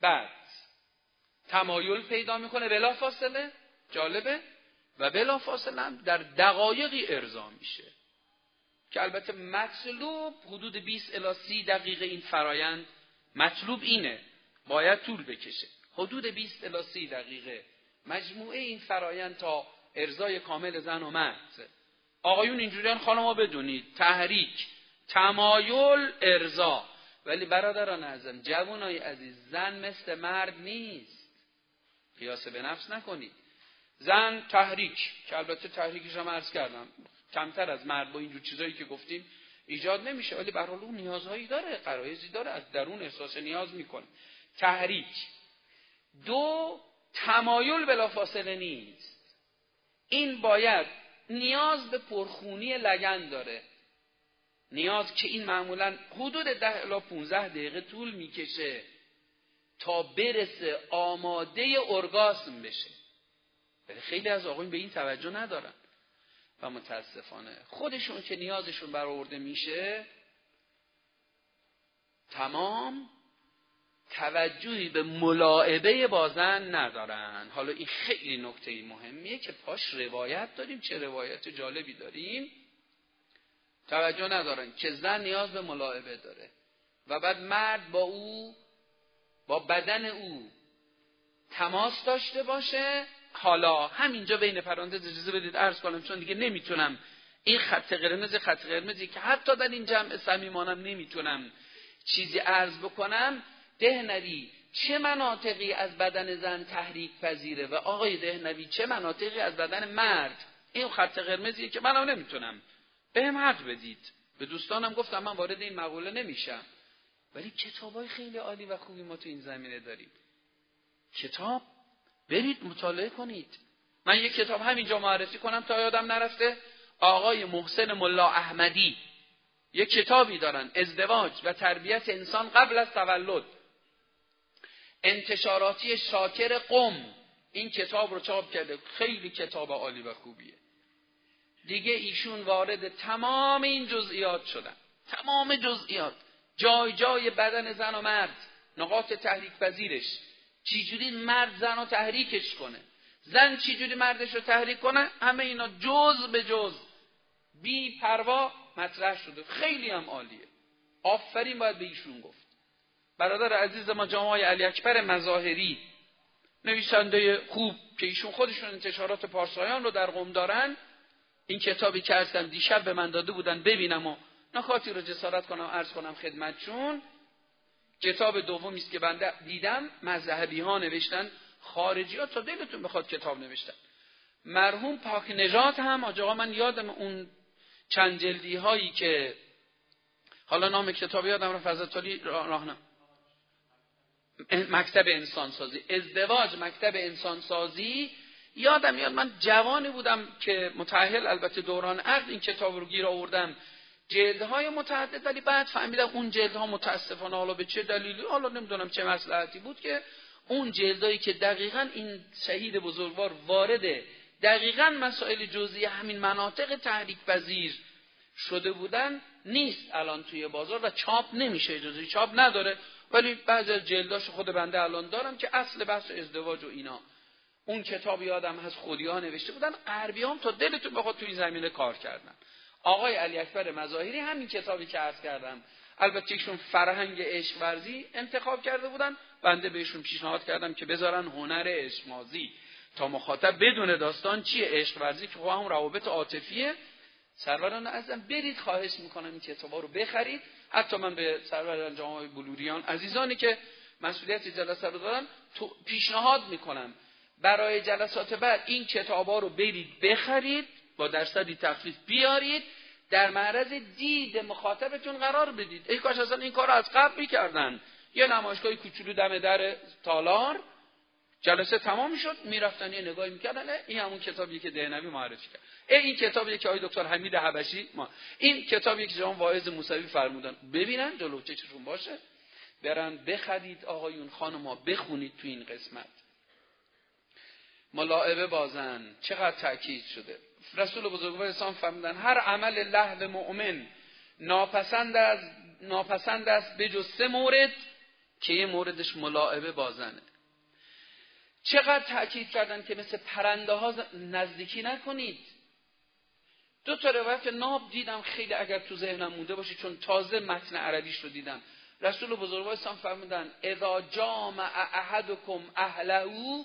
بعد تمایل پیدا می‌کنه. بلا فاصله. جالبه. و بلا فاصله هم در دقایقی ارضا میشه. که البته مطلوب حدود 20 الی 30 دقیقه این فرایند. مطلوب اینه. باید طول بکشه. حدود 20 الی 30 دقیقه. مجموعه این فرایند تا ارزای کامل زن و مرد. آقایون اینجوریان خانمها بدونید تحریک تمایل ارزا ولی برادران اعظم جوانای عزیز زن مثل مرد نیست. قیاس به نفس نکنید. زن تحریک که البته تحریکش هم عرض کردم کمتر از مرد با اینجور چیزایی که گفتیم ایجاد نمیشه. ولی به اون نیازهایی داره قرایزی داره از درون احساس نیاز می‌کنه. تحریک. دو تمایل بلافاصله نیست. این باید نیاز به پرخونی لگن داره. نیاز که این معمولا حدود ده الا 15 دقیقه طول می‌کشه تا برسه آماده ارگاسم بشه. ولی خیلی از آقایون به این توجه ندارن. و متاسفانه خودشون که نیازشون برآورده میشه تمام توجهی به ملاعبه بازن ندارن. حالا این خیلی نکته مهمیه که پاش روایت داریم. چه روایت جالبی داریم؟ توجه ندارن که زن نیاز به ملاعبه داره. و بعد مرد با او با بدن او تماس داشته باشه. حالا همینجا بین پرانتز اجازه بدید عرض کنم چون دیگه نمی‌تونم. این خط قرمز خط قرمزی که حتی در این جمع صمیمانم نمی‌تونم چیزی عرض بکنم. دهنوی چه مناطقی از بدن زن تحریک پذیره و آقای دهنوی چه مناطقی از بدن مرد؟ این خط قرمزیه که منم نمی‌تونم. بهم حق بدید. به دوستانم گفتم من وارد این مقوله نمیشم. ولی کتابای خیلی عالی و خوبی ما تو این زمینه داریم. کتاب؟ برید مطالعه کنید. من یک کتاب همینجا معرفی کنم تا یادم نرفته. آقای محسن ملا احمدی. یک کتابی دارن. ازدواج و تربیت انسان قبل از تولد. انتشاراتی شاکر قم. این کتاب رو چاپ کرده. خیلی کتاب عالی و خوبیه. دیگه ایشون وارد تمام این جزئیات شدن. تمام جزئیات. جای جای بدن زن و مرد. نقاط تحریک پذیرش. چجوری مرد زن رو تحریکش کنه؟ زن چجوری مردش رو تحریک کنه؟ همه اینا جز به جز. بی پروا مطرح شده. خیلی هم عالیه. آفرین باید به ایشون گفت. برادر عزیز ما جامعه علی اکبر مظاهری نویسنده خوب که ایشون خودشون انتشارات پارسایان رو در قوم دارن این کتابی که هستم دیشب به من داده بودن ببینم و نکاتی رو جسارت کنم عرض کنم خدمتشون. کتاب دومی است که بنده دیدم مذهبی ها نوشتن. خارجی ها تا دلتون بخواد کتاب نوشتن. مرحوم پاک نجات هم آجاقا من یادم اون چند جلدی هایی که حالا نام کتاب یادم رو فضل راهنم مکتب انسانسازی. ازدواج مکتب انسانسازی. یادم یاد من جوانی بودم که متأهل البته دوران عقد این کتاب رو گیر آوردم. جلدهای متعدد ولی بعد فهمیدم اون جلدها متاسفانه حالا به چه دلیلی حالا نمی‌دونم چه مسئلهاتی بود که اون جلدهایی که دقیقا این شهید بزرگوار وارده دقیقا مسائل جزئی همین مناطق تحریک پذیر شده بودن نیست الان توی بازار و چاپ نمیشه اجازه چاپ نداره. ولی بعضی از جلداش خود بنده الان دارم که اصل بحث ازدواج و اینا. اون کتاب یادم هست خودی ها نوشته بودن. غربی هم تا دلتون بخواد توی این زمینه کار کردن. آقای علی اکبر مظاهری همین کتابی که عرض کردم. البته ایشون فرهنگ عشق ورزی انتخاب کرده بودن. بنده بهشون پیشنهاد کردم که بذارن هنر عشقمازی. تا مخاطب بدون داستان چیه عشق ورزی که هم روابط عاطفیه سروران ازم برید خواهش می‌کنم این کتابا رو بخرید. حتی من به سروران جامعه بلوریان عزیزانی که مسئولیت جلسه رو دارن پیشنهاد می‌کنم برای جلسات بعد این کتابا رو برید بخرید با درصدی تخفیف بیارید در معرض دید مخاطبتون قرار بدید. ای کاش اصلا این کار رو از قبل می‌کردن. یه نمایشگاه کوچولو دم در تالار جلسه تمام شد می‌رفتن یه نگاهی می‌کردن این همون کتابی که دهنوی معرفی کرد. ای این کتابی که آقای دکتر حمید حبشی ما. این کتابی که جناب واعظ موسوی فرمودن. ببینن جلو چشمشون باشه. برن بخرید آقایون خانم‌ها بخونید تو این قسمت. ملاعبه بازن. چقدر تاکید شده. رسول بزرگوار اسلام فرمودن هر عمل لحو مؤمن ناپسند از ناپسند است به جز سه مورد که یه موردش ملاعبه بازنه. چقدر تاکید کردن که مثل پرنده ها نزدیکی نکنید. دو تا روایت ناب دیدم خیلی اگر تو ذهنم مونده باشه چون تازه متن عربیش رو دیدم. رسول بزرگوار اسلام فرمودن اذا جامع احدکم اهله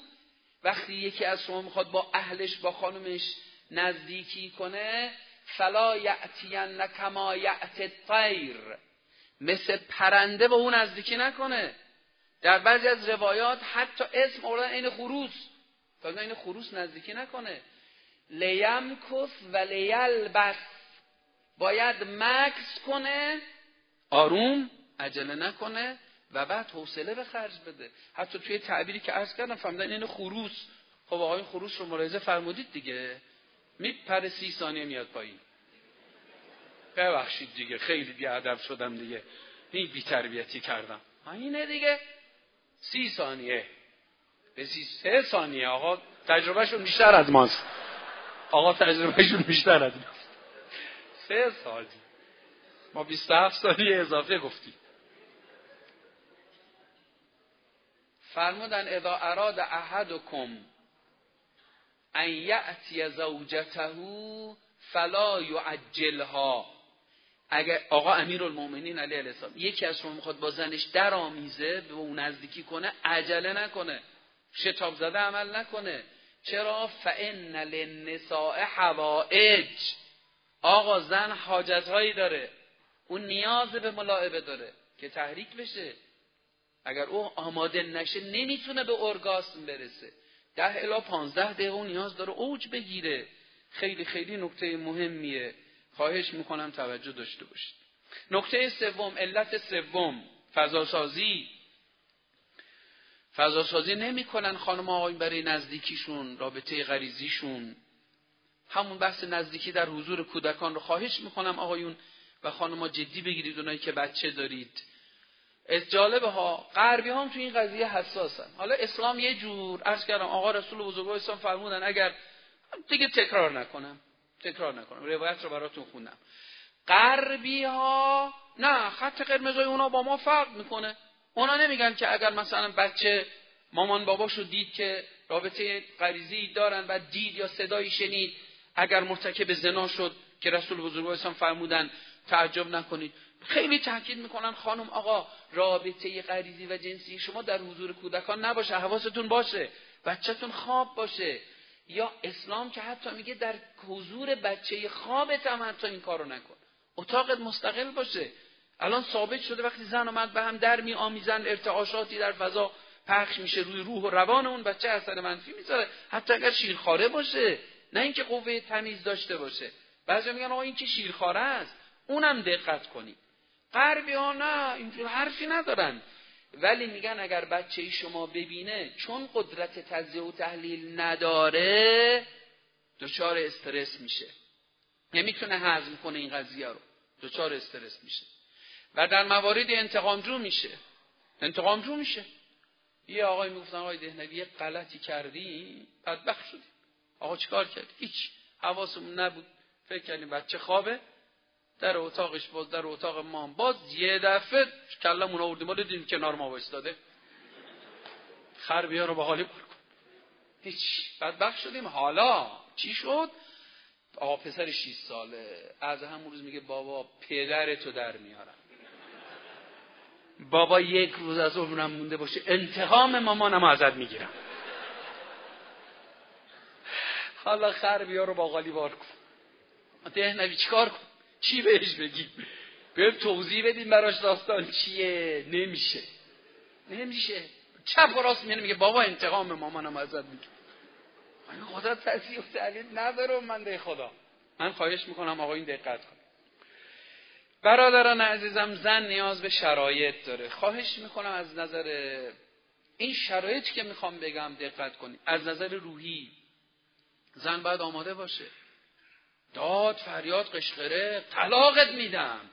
وقتی یکی از شما می‌خواد با اهلش با خانمش نزدیکی کنه فلا یعتین کما یعت الطیر. مثل پرنده به اون نزدیکی نکنه. در بعضی از روایات حتی اسم اولا این خروس. تا این خروس نزدیکی نکنه. لیمکس و لیلبس. باید مکس کنه آروم عجله نکنه و بعد حوصله به خرج بده. حتی توی تعبیری که عرض کردم فهمیدن این خروس. خب آقای خروس رو ملاحظه فرمودید دیگه. میپره سی ثانیه میاد پایین. ببخشید دیگه خیلی بیادب شدم دیگه. این بی تربیتی کردم اینه دیگه. سی ثانیه. به سی سه ثانیه آقا تجربهشون بیشتر از ماست. آقا تجربهشون بیشتر از ماست سه ثانیه ما 27 ثانیه اضافه گفتیم. فرمودن اذا اراد احدکم ان یأتی زوجته فلا یعجلها. اگر آقا امیر المومنین علیه السلام یکی از شما می‌خواد با زنش در آمیزه به اون نزدیکی کنه عجله نکنه. شتاب زده عمل نکنه. چرا فان للنساء حوائج؟ آقا زن حاجت هایی داره. اون نیاز به ملاعبه داره که تحریک بشه. اگر او آماده نشه نمی‌تونه به ارگاسم برسه. ده الا پانزده دقیقه اون نیاز داره اوج بگیره. خیلی خیلی نکته مهمیه. خواهش می‌کنم توجه داشته باشید. نکته سوم علت سوم فضاسازی. فضاسازی نمی‌کنن خانم آقایون برای نزدیکیشون رابطه غریزیشون. همون بحث نزدیکی در حضور کودکان رو خواهش می‌کنم آقایون و خانمها جدی بگیرید اونایی که بچه دارید. از جالبه ها غربی هم تو این قضیه حساسن. حالا اسلام یه جور عرض کردم آقا رسول بزرگوار اسلام فرمودن اگر دیگه تکرار نکنم. تکرار نکنم. روایت رو براتون خوندم. غربی ها نه خط قرمزای اونا با ما فرق می‌کنه. اونا نمیگن که اگر مثلا بچه مامان باباشو دید که رابطه غریزی دارن و دید یا صدایی شنید اگر مرتکب زنا شد که رسول بزرگوار اسلام فرمودن تعجب نکنید. خیلی تاکید می‌کنن خانم آقا رابطه غریزی و جنسی شما در حضور کودکان نباشه حواستون باشه بچهتون خواب باشه. یا اسلام که حتی میگه در حضور بچه خوابت هم حتی این کارو نکن. اتاقت مستقل باشه. الان ثابت شده وقتی زن و مرد به هم در می آمیزن ارتعاشاتی در فضا پخش میشه روی روح و روان اون بچه اثر منفی می‌ذاره. حتی اگر شیرخواره باشه نه اینکه قوه تمیز داشته باشه. بعضی میگن آقا این که شیرخواره است. اونم دقت کنید. غربی ها نه اینجور حرفی ندارن. ولی میگن اگر بچه شما ببینه چون قدرت تجزیه و تحلیل نداره دچار استرس میشه. نمی‌تونه هضم کنه این قضیه رو. دچار استرس میشه. و در موارد انتقامجو میشه. انتقامجو میشه. یه آقای می‌گفتن آقای دهنوی یه غلطی کردی بدبخت شدی آقا چیکار کرد هیچ. حواسمون نبود. فکر کردیم بچه خوابه. در اتاقش باز در اتاق ما باز یه دفعه کلمون آوردیم. ما دیدیم کنار ما وایستاده. خر بیا رو به حالی بار کن. هیچ. بدبخت شدیم. حالا چی شد؟ آقا پسر 6 ساله. از همون روز میگه بابا پدرتو در میارم. بابا یک روز از عمرم مونده باشه انتقام مامانم ازت می‌گیرم. حالا خر بیا رو با غالی بار کن. دهنوی چیکار کن؟ چی بهش بگیم بهم توضیح بدیم براش داستان چیه؟ نمیشه. نمیشه. چپ و راست میگه بابا انتقام مامانم ازت می‌گیرم. خدا تصیح و تعلیل نداره؟ من خدا. من خواهش می‌کنم آقا این دقت کن. برادران عزیزم زن نیاز به شرایط داره. خواهش می‌کنم از نظر این شرایطی که می‌خوام بگم دقت کنید. از نظر روحی زن باید آماده باشه. داد فریاد قشقره طلاقت میدم.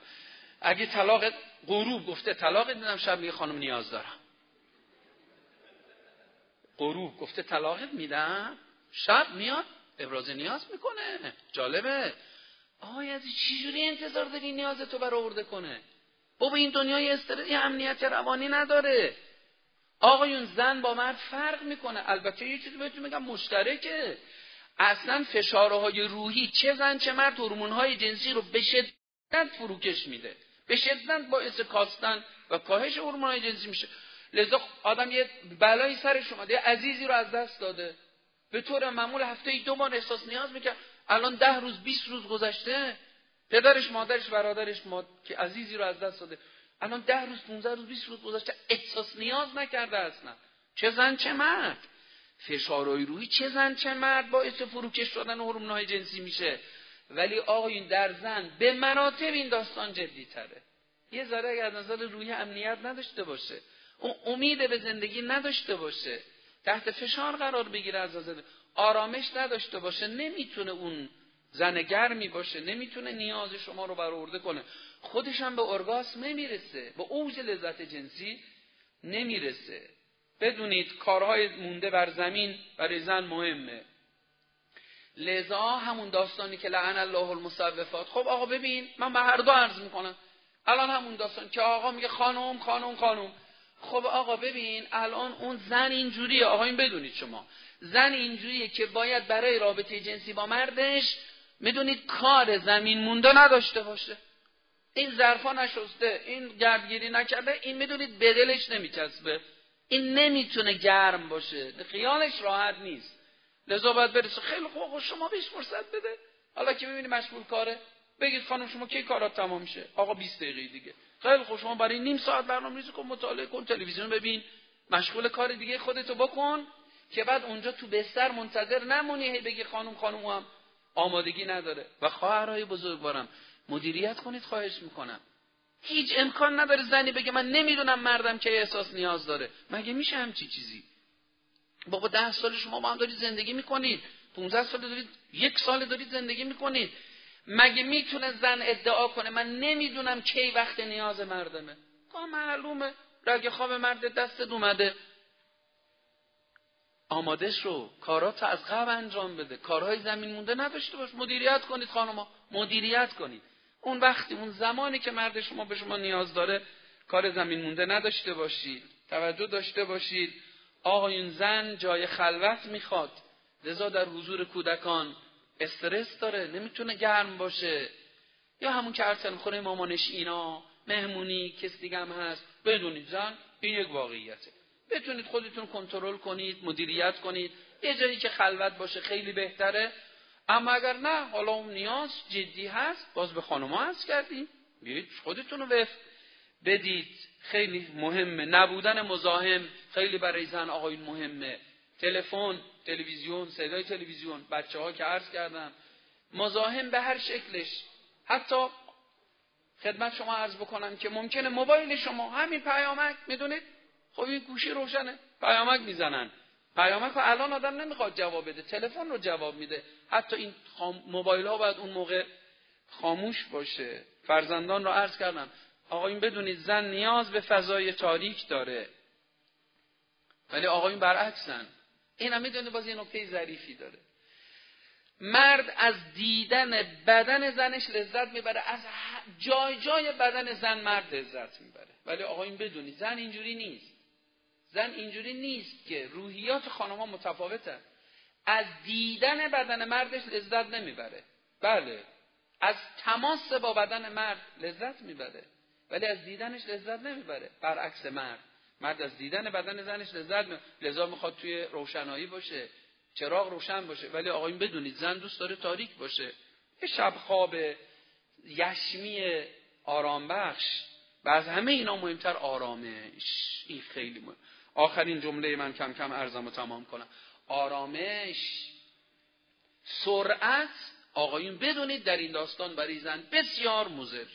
اگه طلاقت غروب گفته طلاقت میدم شب میگه خانم نیاز دارم. غروب گفته طلاقت میدم شب میاد ابراز نیاز می‌کنه. جالبه. آقای از چجوری انتظار داری نیاز تو برآورده کنه؟ بابا این دنیای استرس امنیت روانی نداره. آقایون زن با مرد فرق می‌کنه. البته یه چیزی بهتون میگم مشترکه. اصلا فشارهای روحی چه زن چه مرد هورمون‌های جنسی رو به شدت فروکش میده. به شدت باعث کاستن و کاهش هورمون‌های جنسی میشه. لذا آدم یه بلایی سر شما یه عزیزی رو از دست داده. به طور معمول هفته ای دو بار احساس نیاز می‌کرد. الان ده روز بیست روز گذشته پدرش مادرش برادرش ماد... که عزیزی رو از دست داده. الان ده روز 15 روز بیست روز گذشته احساس نیاز نکرده اصلا چه زن چه مرد. فشارهای روحی چه زن چه مرد باعث فروکش شدن هورمون‌های جنسی میشه. ولی آقایون در زن به مراتب این داستان جدی تره یه ذره از نظر روحی امنیت نداشته باشه. اون امید به زندگی نداشته باشه. تحت فشار قرار بگیره از نظر آرامش نداشته باشه نمی‌تونه اون زن گرمی باشه نمی‌تونه نیاز شما رو برآورده کنه. خودش هم به ارگاسم نمی‌رسه به اوج لذت جنسی نمی‌رسه. بدونید کارهای مونده بر زمین برای زن مهمه. لذا همون داستانی که لعن الله المصوفات. خب آقا ببین من به هر دو عرض می‌کنم. الان همون داستان که آقا میگه خانم خانم خانم. خب آقا ببین الان اون زن اینجوریه. آقا این بدونید شما. زن اینجوریه که باید برای رابطه جنسی با مردش می‌دونید کار زمین مونده نداشته باشه. این ظرفا نشسته این گردگیری نکرده این می‌دونید به دلش نمیچسبه. این نمی‌تونه گرم باشه. خیالش راحت نیست. لذا باید برسه خیلی خوب شما بهش فرصت بده. حالا که می‌بینی مشغول کاره بگید خانم شما کی کارات تمام میشه آقا 20 دقیقه دیگه. خیلی خوب شما برای نیم ساعت برنامه‌ریزی کن مطالعه کن تلویزیون ببین. مشغول کار دیگه خودتو بکن. که بعد اونجا تو بستر منتظر نمونی هی بگی خانم خانم هم آمادگی نداره. و خواهرای بزرگوارم مدیریت کنید خواهش می‌کنم. هیچ امکان نداره زنی بگه من نمی‌دونم مردم که احساس نیاز داره. مگه میشه همچی چیزی؟ بابا ده سال شما با هم دارید زندگی می‌کنید. 15 سال دارید یک سال دارید زندگی می‌کنید. مگه می‌تونه زن ادعا کنه من نمی‌دونم کی وقت نیاز مردمه؟ کا معلومه. رگ خواب مرد دستت اومده. آماده شو کارات از قبل انجام بده. کارهای زمین مونده نداشته باش. مدیریت کنید خانما مدیریت کنید. اون وقتی اون زمانی که مرد شما به شما نیاز داره کار زمین مونده نداشته باشید. توجه داشته باشید. آقایون زن جای خلوت می‌خواد. لذا در حضور کودکان استرس داره. نمی‌تونه گرم باشه. یا همون که ارسل می‌خوره مامانش اینا مهمونی کس دیگه هم هست. بدونید زن این یک واقعیته. بتونید خودتون کنترل کنید مدیریت کنید. یه جایی که خلوت باشه خیلی بهتره. اما اگر نه حالا اون نیاز جدی هست باز به خانوما هست کردیم. بیایید خودتون رو بدید. خیلی مهمه. نبودن مزاحم خیلی برای زن آقایون مهمه. تلفن تلویزیون صدای تلویزیون. بچه ها که عرض کردم. مزاحم به هر شکلش. حتی خدمت شما عرض بکنم که ممکنه موبایل شما همین پیامک می‌دونید؟ خب این گوشی روشنه. پیامک می‌زنن. پیامک رو الان آدم نمی‌خواد جواب بده. تلفن رو جواب میده. حتی این موبایل ها باید اون موقع خاموش باشه. فرزندان رو عرض کردم. آقایون بدونید زن نیاز به فضای تاریک داره. ولی آقایون برعکسن. این هم می‌دونه باز یه نکته ظریفی داره. مرد از دیدن بدن زنش لذت می‌بره. از جای جای بدن زن مرد لذت می‌بره. ولی آقایون بدونید. زن اینجوری نیست. زن اینجوری نیست که روحیات خانمها متفاوته. از دیدن بدن مردش لذت نمی‌بره. بله. از تماس با بدن مرد لذت می‌بره. ولی از دیدنش لذت نمی‌بره. برعکس مرد. مرد از دیدن بدن زنش لذت می لذا می‌خواد توی روشنایی باشه. چراغ روشن باشه. ولی آقایون بدونید زن دوست داره تاریک باشه. یه شب خواب یشمی آرام بخش و از همه اینا مهمتر آرامش. این خیلی مهم. آخرین جمله من کم کم ارزم و تمام کنم. آرامش سرعت آقایون بدونید در این داستان برای زن بسیار مزره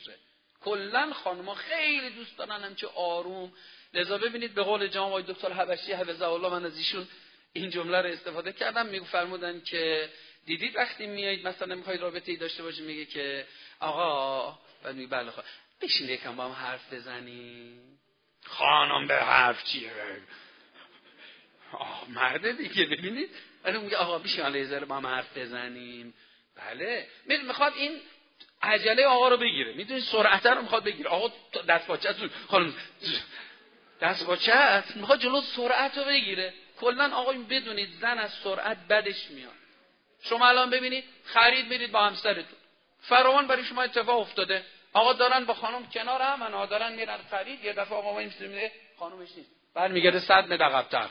کلا خانمها خیلی دوست دارن همچه آروم. لذا ببینید به قول جناب آقای دکتر حبشی حفظه الله من از ایشون این جمله رو استفاده کردم. میگو فرمودن که دیدید وقتی میایید مثلا می‌خواید رابطه ای داشته باشید میگه که آقا بعد میگه بله خواهد بشین یکم با هم حرف بزنیم. خانم به حرف چیه؟ آه مرده دیگه ببینید. ولی میگه آقا بشین حالا با هم حرف بزنیم. بله. می‌خواد این عجله آقا رو بگیره. می‌دونی سرعت رو می‌خواد بگیره. آقا دست باچه خانم دست باچه می‌خواد جلو سرعت رو بگیره. کلا آقا بدونید زن از سرعت بدش میاد. شما الان ببینید خرید میرید با همسرتون. فراوان برای شما اتفاق افتاده. آقا دارن با خانم کنار هم دارن میرن خرید یه دفعه آقا میگه خانومش نیست. بعد میگه صد متر عقب‌تر.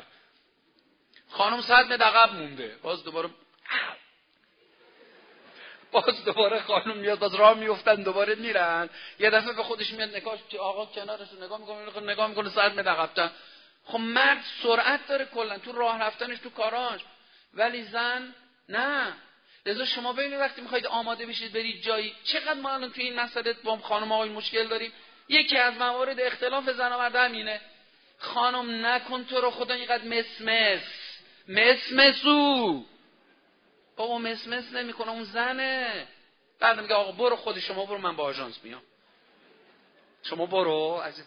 خانم صد متر عقب مونده. باز دوباره باز دوباره خانم میاد باز راه میفتن دوباره میرن. یه دفعه به خودش میاد نگاه که آقا کنارش نگاه می‌کنه نگاه می‌کنه صد متر عقب‌تر. خب مرد سرعت داره کلا تو راه رفتنش تو کاراش. ولی زن نه. لذا شما ببینید وقتی می‌خواید آماده بشید برید جایی. چقدر ما الان تو این مسئله با خانم آقای مشکل داریم؟ یکی از موارد اختلاف زن و مرد همینه. خانم نکن تو رو خدا اینقدر مسمس. مسمسو. بابا مسمس نمی‌کنه اون زنه. بعد میگه آقا برو خودی شما برو من با آژانس میام. شما برو از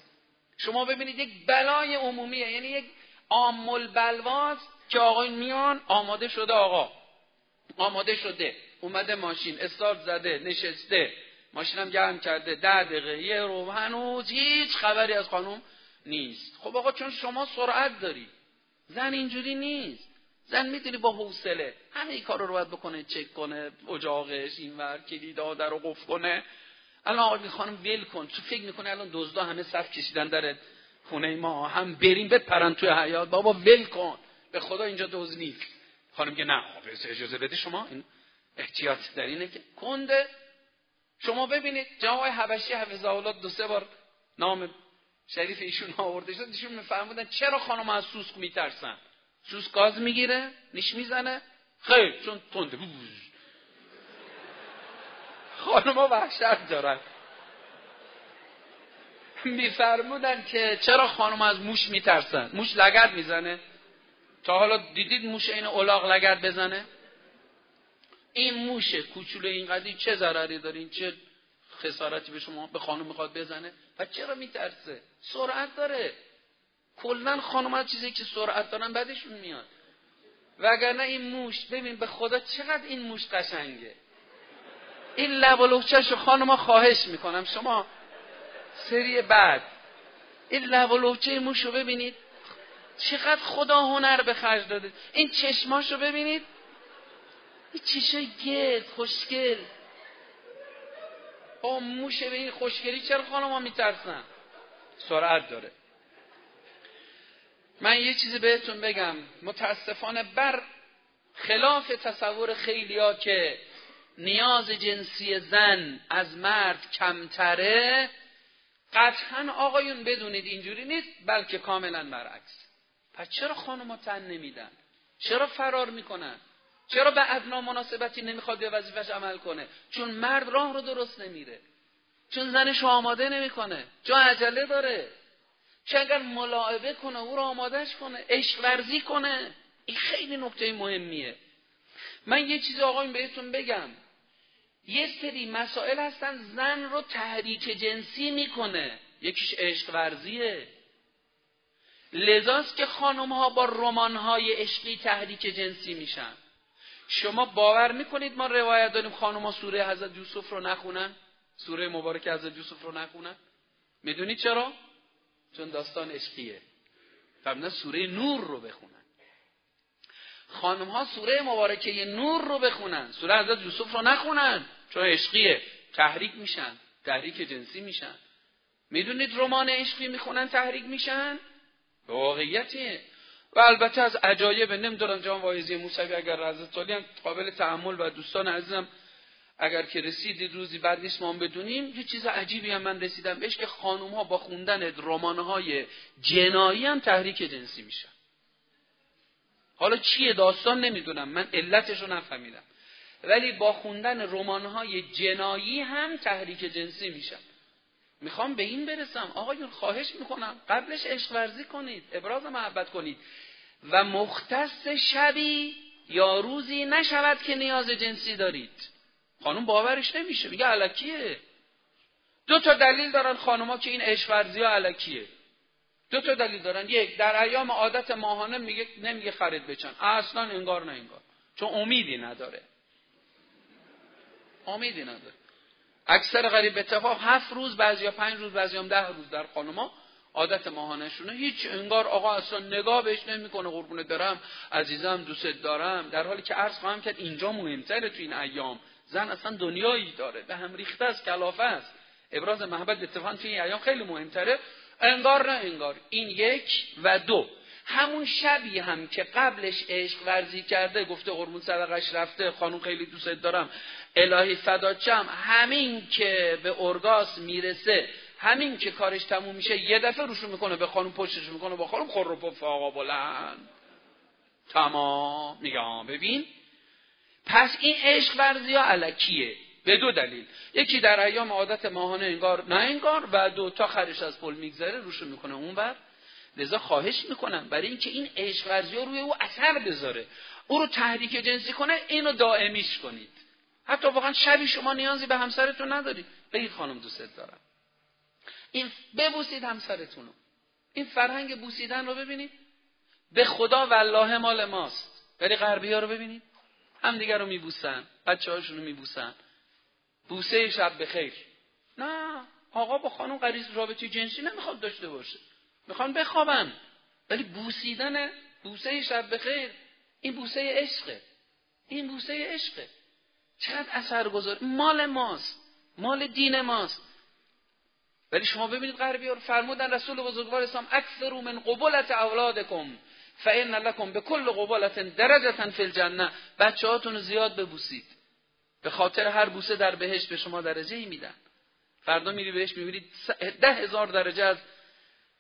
شما ببینید یک بلای عمومیه. یعنی یک آمل بلواز که آقای میان آماده شده. آقا آماده شده اومده ماشین استارت زده نشسته ماشینم گرم کرده ده دقیقه یه رو هنوز هیچ خبری از خانم نیست. خب آقا چون شما سرعت داری زن اینجوری نیست. زن می‌تونی با حوصله همه کار رو باید بکنه چک کنه اجاقش اینور کلیدا در رو قفل کنه. الان آقای خانم ول کن. تو فکر می‌کنه؟ الان دزدا همه صف کشیدن در خونه ما. هم بریم بپرن توی حیات بابا ول کن. به خدا اینجا دوز نیست. خانم که نه خب اجازه بده شما این احتیاط در اینه که کنده. شما ببینید جناب حبشی حفظه الله دو سه بار نام شریف ایشون آورده شد. ایشون میفرمودن چرا خانم از سوسک میترسن؟ سوسک گاز می‌گیره نیش می‌زنه. خیر چون تنده خانمها وحشت دارن. میفرمودن که چرا خانم از موش میترسن؟ موش لگد می‌زنه. تا حالا دیدید موش این اولاغ لگد بزنه؟ این موش کوچولو اینقدی چه ضرری دارین چه خسارتی به شما به خانم می‌خواد بزنه؟ و چرا میترسه؟ سرعت داره. کلا خانم چیزی که سرعت دارن بعدشون میاد. وگرنه این موش ببین به خدا چقدر این موش قشنگه. این لب و لوچش خانما خواهش می‌کنم. شما سری بعد. این لب و لوچه موشو ببینید. چقدر خدا هنر به خرج داده. این چشماشو ببینید. این چشای گرد خوشگل. با موشه به این خوشگلی چرا خانم میترسن؟ سرعت داره. من یه چیزی بهتون بگم. متاسفانه بر خلاف تصور خیلیا که نیاز جنسی زن از مرد کمتره قطعا آقایون بدونید اینجوری نیست بلکه کاملا برعکس. پس چرا خانم تن نمیدن؟ چرا فرار می‌کنن؟ چرا به ادنا مناسبتی نمی‌خواد به وظیفش عمل کنه؟ چون مرد راه رو درست نمیره. چون زنش آماده نمی‌کنه. چون عجله داره. چون اگر ملاعبه کنه او رو آمادهش کنه عشق ورزی کنه. این خیلی نکته مهمیه. من یه چیز آقایون بهتون بگم. یه سری مسائل هستن زن رو تحریک جنسی می‌کنه. یکیش عشق ورزیه. لذاست که خانم ها با رمان های عشقی تحریک جنسی میشن. شما باور می‌کنید ما روایت داریم خانم ها سوره حضرت یوسف رو نخونن؟ سوره مبارک حضرت یوسف رو نخونن؟ می‌دونید چرا؟ چون داستان عشقیه. فرمودن سوره نور رو بخونن. خانم ها سوره مبارکه نور رو بخونن. سوره حضرت یوسف رو نخونن. چون عشقیه. تحریک میشن. تحریک جنسی میشن. می‌دونید رمان عشقی می‌خونن تحریک میشن؟ به واقعیتیه و البته از عجایب نمی‌دونم جان وایزی موسوی اگر از قابل تحمل و دوستان عزیزم اگر که رسیدید روزی بعد نیست ما بدونیم یه چیز عجیبی هم من رسیدم. بهش که خانوم ها با خوندن رمان های جنایی هم تحریک جنسی میشن حالا چیه داستان نمی‌دونم. من علتش رو نفهمیدم. ولی با خوندن رمان های جنایی هم تحریک جنسی میشن می‌خوام به این برسم. آقایون خواهش می‌کنم. قبلش عشق ورزی کنید ابراز محبت کنید. و مختص شبی یا روزی نشود که نیاز جنسی دارید. خانم باورش نمیشه. میگه علکیه. دو تا دلیل دارن خانوما که این عشق ورزی ها علکیه. دو تا دلیل دارن. یک در ایام عادت ماهانه میگه نمیگه خرید بچن. اصلا انگار نه انگار. چون امیدی نداره. امیدی نداره. اکثر غریب اتفاق هفت روز بعضی یا پنج روز بعضی هم ده روز در خانوما. عادت ماهانشونه. هیچ انگار آقا اصلا نگاه بهش نمی‌کنه قربونت دارم عزیزم دوست دارم. در حالی که عرض خواهم کرد اینجا مهمتره تو این ایام. زن اصلا دنیایی داره به هم ریخته است کلافه است. ابراز محبت اتفاقا توی این ایام خیلی مهمتره. انگار نه انگار. این یک و دو. همون شبی هم که قبلش عشق ورزی کرده گفته قربون صدقش رفته خانم خیلی دوست دارم. الهی فداچم همین که به ارگاس می‌رسه همین که کارش تموم میشه یه دفعه روشو می‌کنه به خانم پشتش می‌کنه با خانم خور رو آقا بلند. تمام. میگم ببین. پس این عشق ورزی ها علکیه به دو دلیل. یکی در ایام عادت ماهانه انگار نه انگار و دو تا خرش از پل میگذره روشو می‌کنه اون بر لذا خواهش می‌کنم برای اینکه این عشق ورزی ها روی او اثر بذاره. او رو تحریک جنسی کنه اینو دائمیش کنید حتی واقعا شبی شما نیازی به همسرتون ندارید بگید خانم دوست دارم. این ببوسید همسرتونو. این فرهنگ بوسیدن رو ببینید. به خدا والله مال ماست. ولی غربی ها رو ببینید. همدیگر رو میبوسن. بچه هاشون رو میبوسن. بوسه شب بخیر. نه آقا با خانم قریز رابطه جنسی نمی‌خواد داشته باشه. می‌خوان بخوابن. ولی بوسیدن بوسه شب بخیر این بوسه عشقه. این بوسه عشقه. چقدر اثر گذار مال ماست. مال دین ماست. ولی شما ببینید غربی رو فرمودن رسول بزرگوار اسلام اکثر من قبولت اولادکم فان لکم به کل قبولت درجتا فی الجنه بچه‌هاتون زیاد ببوسید. به خاطر هر بوسه در بهشت به شما درجه ای میدن. فردا میری بهش می‌بینید ده هزار درجه از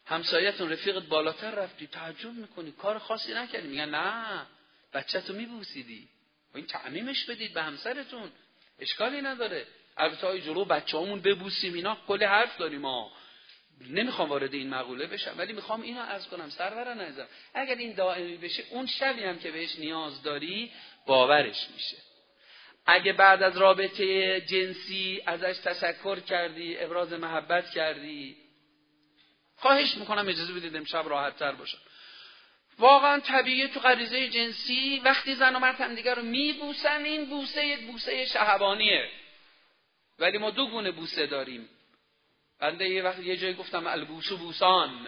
همسایتون رفیقت بالاتر رفتی. تعجب می‌کنی. کار خاصی نکردی. میگن نه بچه تو میبوسیدی. این تعمیمش بدید به همسرتون. اشکالی نداره. البته های جلو بچه همون ببوسیم اینا کل حرف داریم ما. نمی‌خوام وارد این مقوله بشم ولی می‌خوام اینو از کنم سرور نظر. اگر این دائمی بشه اون شبی هم که بهش نیاز داری باورش میشه. اگه بعد از رابطه جنسی ازش تشکر کردی ابراز محبت کردی خواهش می‌کنم اجازه بدید امشب راحت تر باشم. واقعا طبیعی تو غریزه جنسی وقتی زن و مرد همدیگه رو میبوسن این بوسه بوسه شهبانیه ولی ما دو گونه بوسه داریم. بنده یه وقت یه جایی گفتم البوسو بوسان.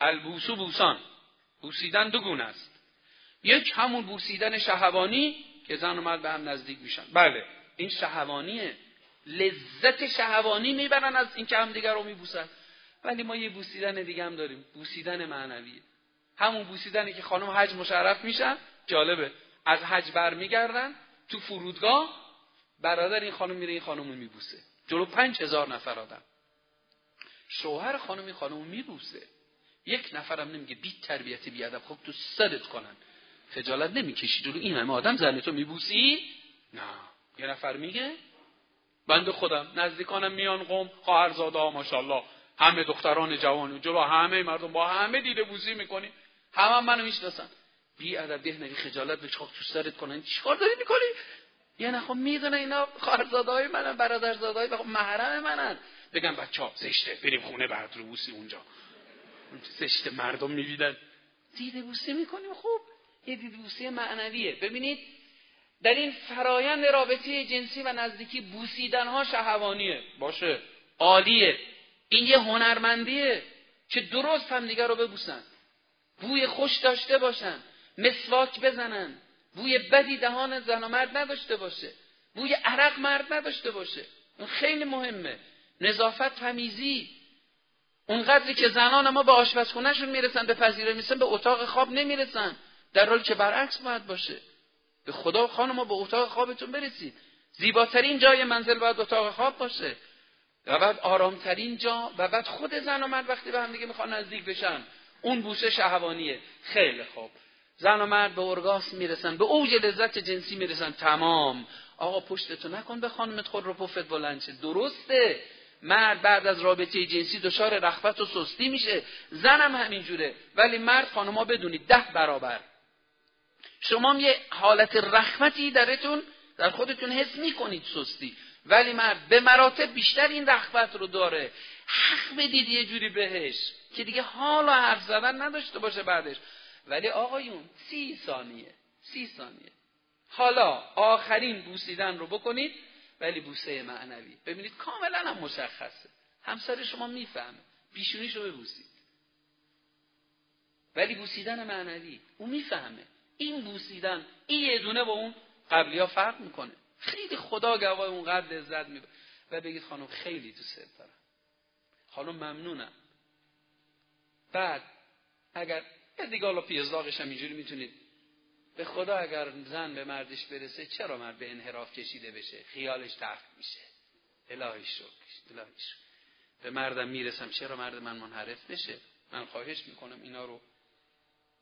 البوسو بوسان. بوسیدن دو گونه است. یک همون بوسیدن شهوانی که زن و مرد به هم نزدیک میشن. بله این شهوانیه. لذت شهوانی می‌برن از اینکه همدیگر رو میبوسن. ولی ما یه بوسیدن دیگه هم داریم. بوسیدن معنویه. همون بوسیدنی که خانم حج مشرف میشن جالبه. از حج برمیگردن تو فرودگاه برادر این خانم میره این خانم رو میبوسه. جلو پنج هزار نفر آدم. شوهر خانم این خانم میبوسه. یک نفرم نمیگه بی تربیتی بیادب خب تو سرت کنن. خجالت نمی‌کشی. جلو این همه آدم زن تو میبوسی؟ نه. یه نفر میگه بنده خودم نزدیکانم میان قوم. خواهرزاده ها ماشاءالله. همه دختران جوان. جلو همه مردم با همه دیده بوزی می‌کنی. همه هم منو می‌شناسن. بی ادب ده خجالت به چاق تو سرت کنن. چیکار داری می‌کنی؟ یه نه خب می‌دونه اینا خواهرزاده های منن برادرزاده های خب محرم منن. بگم بچه ها زشته. بریم خونه بعد رو بوسی اونجا. زشته مردم می‌بینن. دیده بوسی می‌کنیم. خوب. یه دیده بوسی معنویه. ببینید در این فرایند رابطه جنسی و نزدیکی بوسیدن ها شهوانیه. باشه. عالیه. این یه هنرمندیه که درست هم دیگر رو ببوسن. بوی خوش داشته باشن مسواک بزنن. بوی بدی دهان زن و مرد نداشته باشه. بوی عرق مرد نداشته باشه. اون خیلی مهمه. نظافت تمیزی. قدری که زنان ما به آشپزخونهشون می‌رسن به پذیره می‌رسن به اتاق خواب نمی‌رسن. در حالی که برعکس باید باشه. به خدا خانم به اتاق خوابتون برسید. زیباترین جای منزل باید اتاق خواب باشه. و بعد آرامترین جا و بعد خود زن و مرد وقتی به هم دیگه می‌خوان نزدیک بشن. اون بوسه شهوانیه. خیلی خوب. زن و مرد به ارگاسم می‌رسن به اوج لذت جنسی می‌رسن. تمام. آقا پشتتو نکن به خانمت خود رو پفت بلند شه درسته. مرد بعد از رابطه جنسی دچار رخوت و سستی میشه. زنم همینجوره. ولی مرد خانما بدونید ده برابر. شما یه حالت رخمتی درتون در خودتون حس می‌کنید سستی. ولی مرد به مراتب بیشتر این رخوت رو داره. حق بدید یه جوری بهش. که دیگه حال و حرف زدن نداشته باشه بعدش. ولی آقایون سی ثانیه سی ثانیه. حالا آخرین بوسیدن رو بکنید ولی بوسه معنوی. ببینید کاملا هم مشخصه. همسر شما می‌فهمه. بیشونیش رو ببوسید. ولی بوسیدن معنوی. اون می‌فهمه. این بوسیدن این یه دونه با اون قبلی ها فرق می‌کنه. خیلی خدا گواه اونقدر لذت می‌بره. و بگید خانم خیلی دوست دارم. خانم ممنونم. بعد اگر دیگه حالا پیزداغش هم اینجوری می‌تونید. به خدا اگر زن به مردش برسه چرا مرد به انحراف کشیده بشه؟ خیالش تفت میشه. الهی شکر الهی به مردم می‌رسم چرا مرد من منحرف بشه؟ من خواهش می‌کنم اینا رو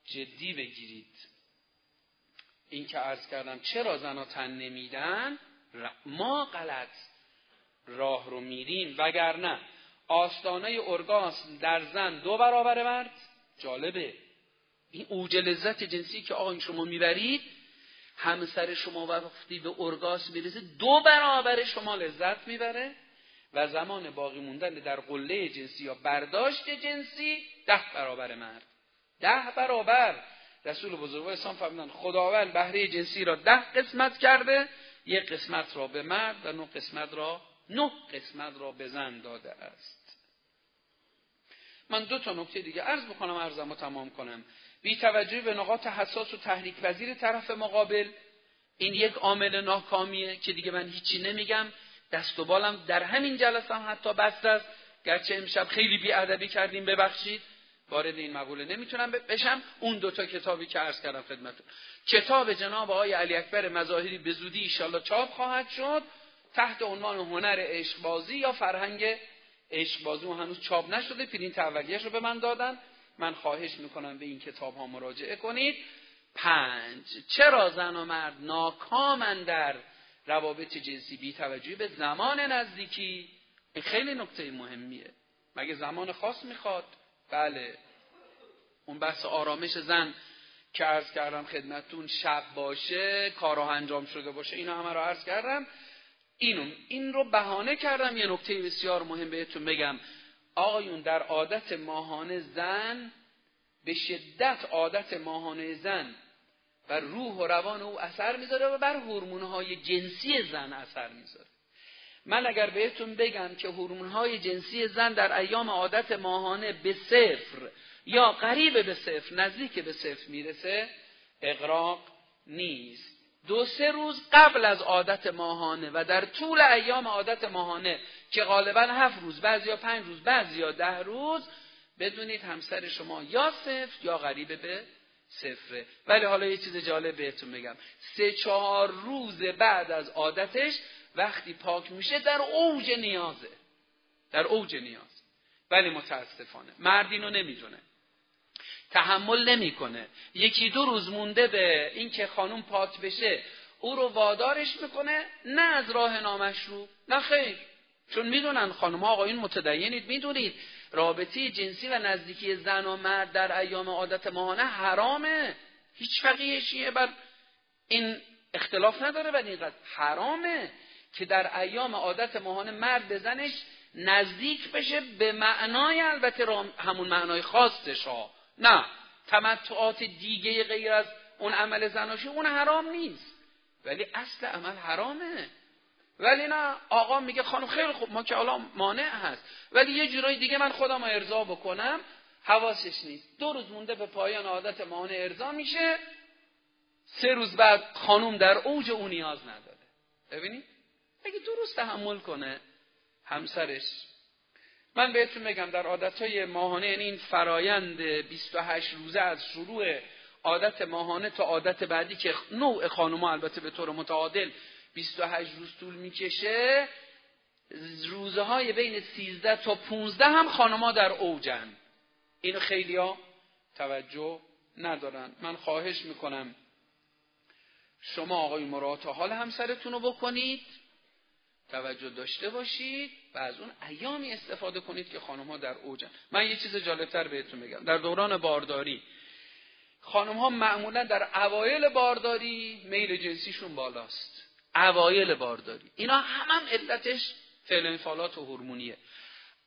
جدی بگیرید. این که عرض کردم چرا زنا تن نمیدن؟ ما غلط راه رو میریم وگرنه آستانه ارگاسم در زن دو برابر مرد. جالبه. این اوج لذت جنسی که آقا شما می‌برید همسر شما وقتی به ارگاسم می‌رسه دو برابر شما لذت می‌بره و زمان باقی موندن در قله جنسی یا برداشت جنسی ده برابر مرد. ده برابر. رسول بزرگ اسلام فرمودن خداوند بهره جنسی را ده قسمت کرده یک قسمت را به مرد و نه قسمت را نه قسمت را به زن داده است. من دو تا نکته دیگه عرض بکنم عرضم رو تمام کنم. بی توجه به نقاط حساس و تحریک وزیر طرف مقابل این یک عامل ناکامیه که دیگه من هیچی نمیگم. دست و بالم در همین جلسه هم حتی بسته است. گرچه امشب خیلی بیادبی کردیم ببخشید. وارد این مقوله نمی‌تونم بشم. اون دوتا کتابی که عرض کردم خدمتتون. کتاب جناب آقای علی اکبر مظاهری به زودی ایشالله چاپ خواهد شد. تحت عنوان هنر عشقبازی یا فرهنگ عشقبازی و هنوز چاپ نشده پرینت اولیش رو به من دادن. من خواهش می‌کنم به این کتاب ها مراجعه کنید. پنج چرا زن و مرد ناکامن در روابط جنسی؟ بی توجهی به زمان نزدیکی. این خیلی نکته مهمیه. مگه زمان خاص می‌خواد؟ بله. اون بحث آرامش زن که عرض کردم خدمتون شب باشه کارها انجام شده باشه اینا همه رو عرض کردم. اینو این رو بهانه کردم یه نکته بسیار مهم بهتون بگم. آقایون در عادت ماهانه زن به شدت عادت ماهانه زن بر روح و روان او اثر می‌ذاره و بر های جنسی زن اثر می‌ذاره. من اگر بهتون بگم که های جنسی زن در ایام عادت ماهانه به صفر یا قریب به صفر نزدیک به صفر می‌رسه اقراق نیست. دو سه روز قبل از عادت ماهانه و در طول ایام عادت ماهانه که غالبا هفت روز بعضی یا پنج روز بعضی یا ده روز بدونید همسر شما یا صفر یا غریب به صفره. ولی حالا یه چیز جالب بهتون بگم. سه چهار روز بعد از عادتش وقتی پاک میشه در اوج نیازه. در اوج نیاز. ولی متاسفانه. مردینو نمی‌دونه. تحمل نمی‌کنه. یکی دو روز مونده به اینکه خانم پاک بشه او رو وادارش می‌کنه نه از راه نامشروع نه خیر. چون می‌دونن خانم آقایون متدینید می‌دونید رابطه جنسی و نزدیکی زن و مرد در ایام عادت ماهانه حرامه. هیچ فقیه شیعه بر این اختلاف نداره و اینقدر حرامه که در ایام عادت ماهانه مرد به زنش نزدیک بشه به معنای البته همون معنای خاصش ها. نه تمتعات دیگه غیر از اون عمل زناشی اون حرام نیست. ولی اصل عمل حرامه. ولی نه آقا میگه خانم خیلی خوب ما که حالا مانع هست. ولی یه جورای دیگه من خودم ارضا بکنم. حواسش نیست. دو روز مونده به پایان عادت مانع ارضا میشه. سه روز بعد خانم در اوج او نیاز نداره. ببینید اگه دو روز تحمل کنه همسرش من بهتون بگم در عادتهای ماهانه یعنی این فرایند 28 روزه از شروع عادت ماهانه تا عادت بعدی که نوع خانوما البته به طور متعادل 28 روز طول می‌کشه روزه های بین 13 تا 15 هم خانما در اوجن. اینو خیلی ها توجه ندارن. من خواهش می‌کنم شما آقای مرات حال همسرتون رو بکنید. توجه داشته باشید و از اون ایامی استفاده کنید که خانم ها در اوجن. من یه چیز جالبتر بهتون بگم در دوران بارداری خانم ها معمولا در اوایل بارداری میل جنسیشون بالاست. اوایل بارداری. اینا هم, هم علتش فعل و هورمونیه.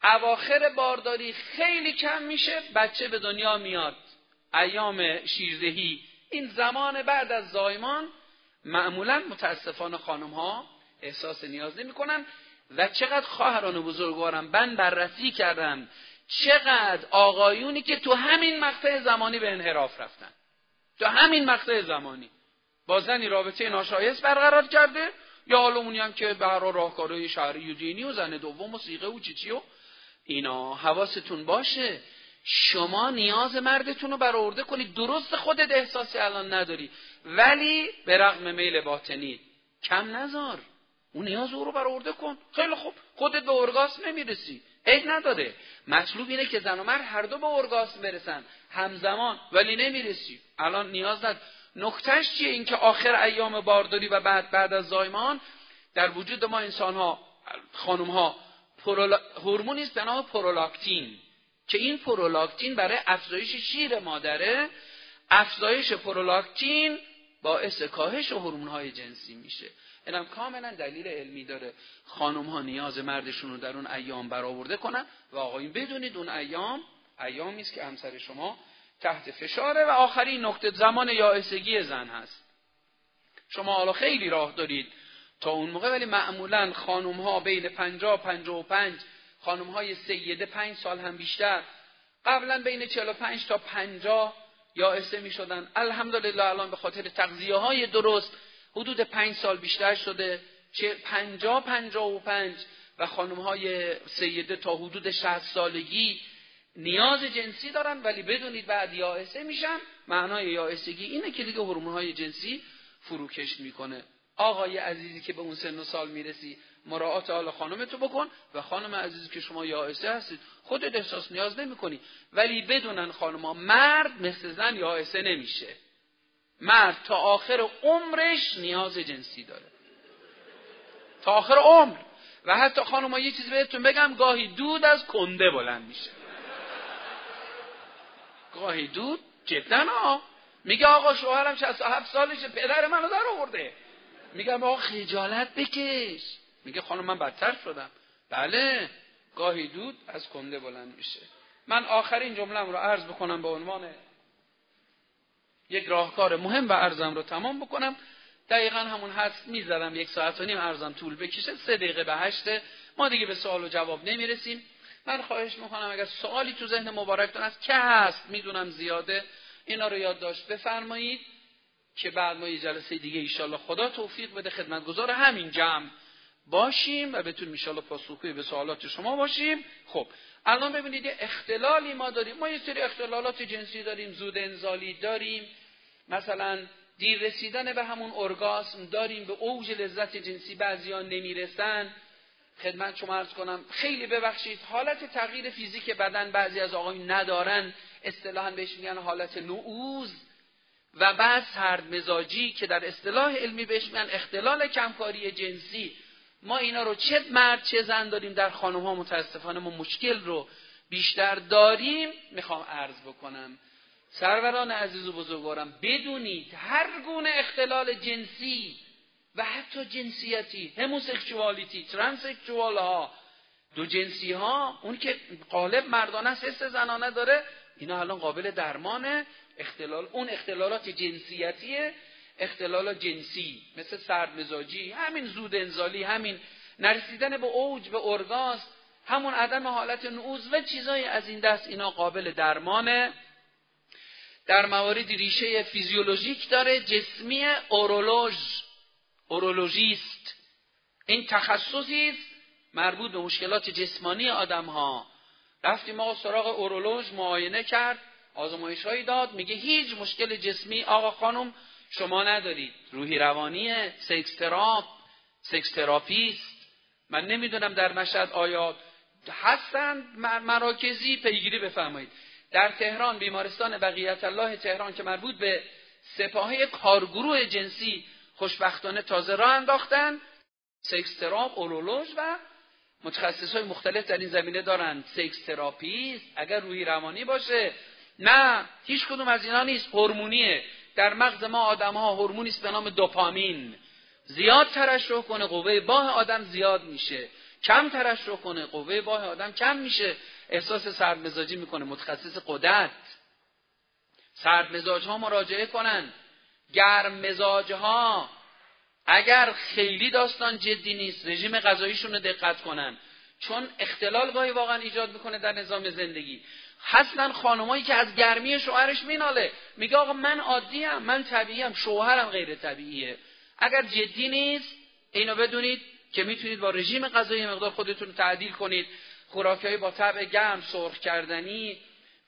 اواخر بارداری خیلی کم میشه بچه به دنیا میاد. ایام شیردهی. این زمان بعد از زایمان معمولا متاسفانه خانم ها احساس نیاز نمی‌کنن و چقدر خواهران بزرگوارم من بررسی کردم چقدر آقایونی که تو همین مقطع زمانی به انحراف رفتن. تو همین مقطع زمانی. با زنی رابطه ناشایست برقرار کرده یا حالا هم که برای راهکارهای شهری و دینی و زن دوم و سیغه و چیچی و اینا. حواستون باشه. شما نیاز مردتون رو برآورده کنید. درست خودت احساسی الان نداری. ولی به رغم میل باطنی کم نزار اون نیاز او رو برآورده کن. خیلی خوب. خودت به ارگاسم نمی‌رسی. عیب نداره. مطلوب اینه که زن و مرد هر دو به ارگاسم برسن. همزمان. ولی نمی‌رسی. الان نیاز ند نکتهش چیه؟ اینکه آخر ایام بارداری و بعد بعد از زایمان در وجود ما انسان ها خانم ها هورمونی است به نام پرولاکتین. که این پرولاکتین برای افزایش شیر مادره افزایش پرولاکتین باعث کاهش هورمون های جنسی میشه. اینم کاملا دلیل علمی داره. خانم ها نیاز مردشون رو در اون ایام برآورده کنن و آقایون بدونید اون ایام ایامی است که همسر شما تحت فشاره و آخرین نقطه زمان یائسگی زن هست. شما حالا خیلی راه دارید تا اون موقع ولی معمولا خانم ها بین پنجا پنجا و پنج خانم های سیده پنج سال هم بیشتر قبلا بین چهل و پنج تا پنجا یائسه می شدن الحمدلله الان به خاطر تغذیه های درست حدود پنج سال بیشتر شده چه پنجا پنجا و پنج. و خانم های سیده تا حدود شهست سالگی نیاز جنسی دارن ولی بدونید بعد یائسه میشن. معنای یائسگی اینه که دیگه هورمون های جنسی فروکش می‌کنه. آقای عزیزی که به اون سن و سال می‌رسی مراعات حال خانمتو بکن و خانم عزیزی که شما یائسه هستید خودت احساس نیاز نمی‌کنی. ولی بدونن خانم ها مرد مثل زن یائسه نمیشه. مرد تا آخر عمرش نیاز جنسی داره. تا آخر عمر. و حتی خانم یه چیزی بهتون بگم گاهی دود از کنده بلند میشه. گاهی دود جدا ها. میگه آقا شوهرم 67 سالشه پدر منو در آورده. میگم آقا خجالت بکش. میگه خانم من بدتر شدم. بله گاهی دود از کنده بلند میشه. من آخرین جملم رو عرض بکنم به عنوان یک راهکار مهم و ارزم رو تمام بکنم. دقیقا همون هست می‌ذارم یک ساعت و نیم ارزم طول بکشه سه دقیقه به هشته. ما دیگه به سوال و جواب نمی‌رسیم. من خواهش می‌کنم اگر سوالی تو ذهن مبارکتون هست که هست؟ می‌دونم زیاده. اینا رو یادداشت بفرمایید که بعد ما یه جلسه دیگه ایشالله خدا توفیق بده خدمتگزار همین جمع باشیم و بتونیم ایشالله پاسخگوی به سوالات شما باشیم. خب الان ببینید یه اختلالی ما داریم. ما یه سری اختلالات جنسی داریم زود انزالی داریم. مثلا دیر رسیدن به همون ارگاسم داریم به اوج لذت جنسی بعضیا نمی‌رسن. خدمت شما ارز کنم خیلی ببخشید حالت تغییر فیزیک بدن بعضی از آقایون ندارن. اصطلاحا بهش میگن حالت نعوز و بعد سرد مزاجی که در اصطلاح علمی بهش میگن اختلال کمکاری جنسی. ما اینا رو چه مرد چه زن داریم در خانم ها متاسفانه ما مشکل رو بیشتر داریم می‌خوام عرض بکنم. سروران عزیز و بزرگوارم بدونید هر گونه اختلال جنسی و حتی جنسیتی هموسکشوالیتی ترانسکشوال ها دو جنسی ها اون که قالب مردانه است زنانه داره اینا الان قابل درمانه. اختلال اون اختلالات جنسیتیه اختلال جنسی مثل سرد مزاجی همین زود انزالی همین نرسیدن به اوج به ارگاز همون عدم حالت نعوز و چیزای از این دست اینا قابل درمانه. در مواردی ریشه فیزیولوژیک داره جسمی اورولوژ اورولوژیست. این تخصصی مربوط به مشکلات جسمانی آدم ها رفتیم ما سراغ اورولوژ معاینه کرد آزمایش هایی داد میگه هیچ مشکل جسمی. آقا خانم شما ندارید. روحی روانی sex therap sex therapist من نمی‌دونم در مشهد آیا هستند مراکزی پیگیری بفرمایید. در تهران بیمارستان بقیت الله تهران که مربوط به سپاهه کارگروه جنسی خوشبختانه تازه راه انداختن sex therap اورولوژ و متخصص های مختلف در این زمینه دارن. sex therapist اگر روحی روانی باشه. نه هیچ کدوم از اینا نیست. هورمونیه. در مغز ما آدم ها هورمونی است به نام دوپامین. زیاد ترشح کنه قوه باه آدم زیاد میشه. کم ترشح کنه قوه باه آدم کم میشه. احساس سردمزاجی می‌کنه. متخصص غدد. سردمزاج ها مراجعه کنن. گرم مزاج ها اگر خیلی داستان جدی نیست رژیم غذاییشون رو دقت کنن. چون اختلال گاهی واقعا ایجاد می‌کنه در نظام زندگی. هستن خانمایی که از گرمی شوهرش میناله. میگه آقا من عادیم من طبیعیم شوهرم غیر طبیعیه. اگر جدی نیست اینو بدونید که می‌تونید با رژیم غذایی مقدار خودتون تعدیل کنید. خوراکهایی با طبع گرم سرخ کردنی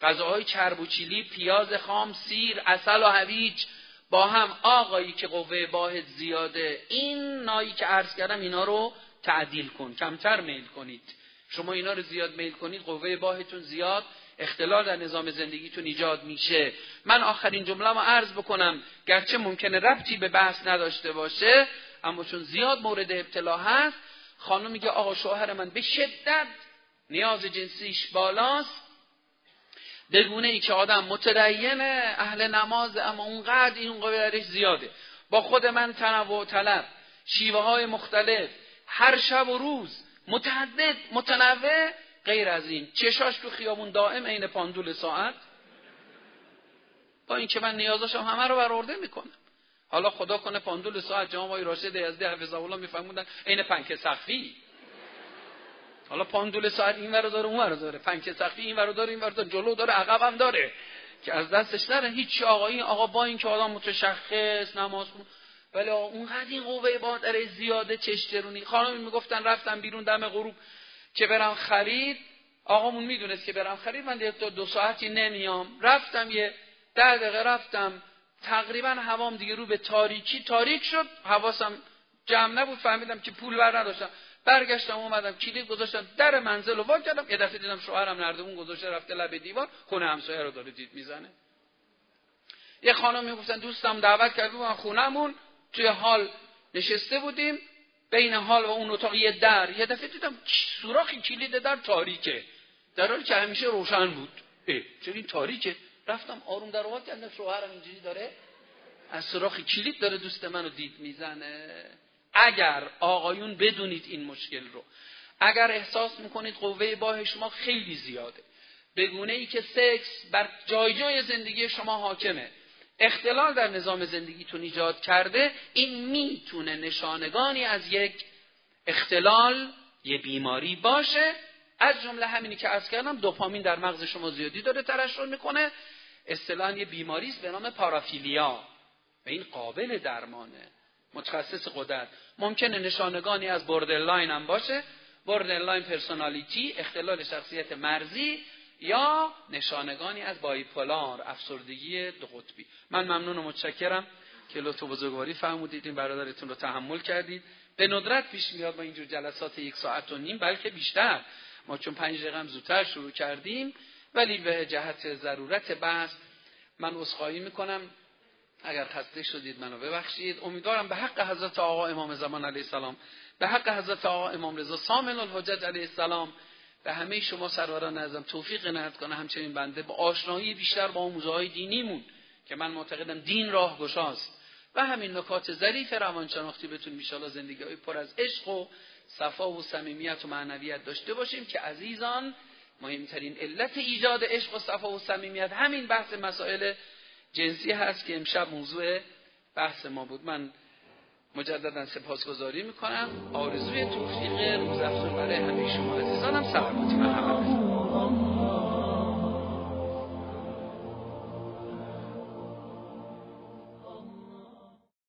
غذاهای چرب و چیلی پیاز خام سیر اصل و هویج. با هم آقایی که قوه باهت زیاده. این نایی که عرض کردم اینا رو تعدیل کن کمتر میل کنید. شما اینا رو زیاد میل کنید قوه باهتون زیاد. اختلال در نظام زندگیتون ایجاد میشه. من آخرین جمله ما عرض بکنم گرچه ممکنه ربطی به بحث نداشته باشه اما چون زیاد مورد ابتلا هست خانم میگه آقا شوهر من به شدت نیاز جنسیش بالاست. بگونه ای که آدم متدینه اهل نماز اما اونقدر این قوه زیاده. با خود من تنوع طلب شیوه های مختلف هر شب و روز متعدد متنوع غیر از این. چشاش تو خیابون دائم عین پاندول ساعت. با اینکه من نیازاشم همه رو برآورده می‌کنم. حالا خدا کنه پاندول ساعت جناب آقای راشد یزدی حفظه الله میفهموندن عین پنکه سقفی حالا پاندول ساعت این ور داره اون ور داره. پنکه سقفی این ور داره این ور داره. جلو داره عقب هم داره. که از دستش نره. هیچ آقایی آقا با این که آدم متشخص نماز خون ولی اونقدر این قوه با در زیاده چشترونی خانم می‌گفتن رفتم بیرون دم غروب. که برم خرید آقامون می‌دونست که برم خرید من دو, دو ساعتی نمیام. رفتم یه ده دقیقه رفتم. تقریبا هوام دیگه رو به تاریکی. تاریک شد حواسم جمع نبود. فهمیدم که پول بر نداشتم. برگشتم اومدم کلید گذاشتم در منزل رو وا کردم. یه دفعه دیدم شوهرم نردبون گذاشته رفته لب دیوار. خونه همسایه رو داره دید می‌زنه. یه خانم می‌گفتن دوستم دعوت کرد من خونهمون. توی حال نشسته بودیم. بین حال و اون اتاق یه در. یه دفعه دیدم سوراخ کلید در تاریکه. در حالی که همیشه روشن بود. اه چرا این تاریکه؟ رفتم آروم در آورد کردم شوهرم اینجوری داره از سوراخ کلید داره دوست منو دید می‌زنه. اگر آقایون بدونید این مشکل رو اگر احساس می‌کنید قوه باه شما خیلی زیاده. به گونه ای که سکس بر جای جای زندگی شما حاکمه. اختلال در نظام زندگیتون ایجاد کرده این می‌تونه نشانگانی از یک اختلال یه بیماری باشه. از جمله همینی که عرض کردم دوپامین در مغز شما زیادی داره ترشح می‌کنه. اصطلاحا یه بیماری است به نام paraphilia و این قابل درمانه. متخصص غدد. ممکنه نشانگانی از borderline هم باشه. borderline personality اختلال شخصیت مرزی یا نشانگانی از bipolar افسردگی دو قطبی. من ممنون و متشکرم که لطف و بزرگواری فرمودید. این برادرتون رو تحمل کردید. به ندرت پیش میاد با اینجور جلسات یک ساعت و نیم بلکه بیشتر. ما چون پنج دقیقه زودتر شروع کردیم ولی به جهت ضرورت بحث من عذرخواهی می‌کنم. اگر خسته شدید منو ببخشید. امیدوارم به حق حضرت آقا امام زمان علیه السلام به حق حضرت آقا امام رضا سامن الحجت علیه السلام به همه شما سروران ازم توفیق عنایت کنه همچنین بنده با آشنایی بیشتر با آموزه های دینیمون که من معتقدم دین راه گشاست و همین نکات ظریف روانشناختی بتونیم ان زندگی های پر از عشق و صفا و صمیمیت و معنویت داشته باشیم که عزیزان مهمترین علت ایجاد عشق و صفا و صمیمیت همین بحث مسائل جنسی هست که امشب موضوع بحث ما بود. من مجددا سپاسگزاری می‌کنم. آرزوی توفیق روزافزون برای همه شما عزیزانم سلامتی من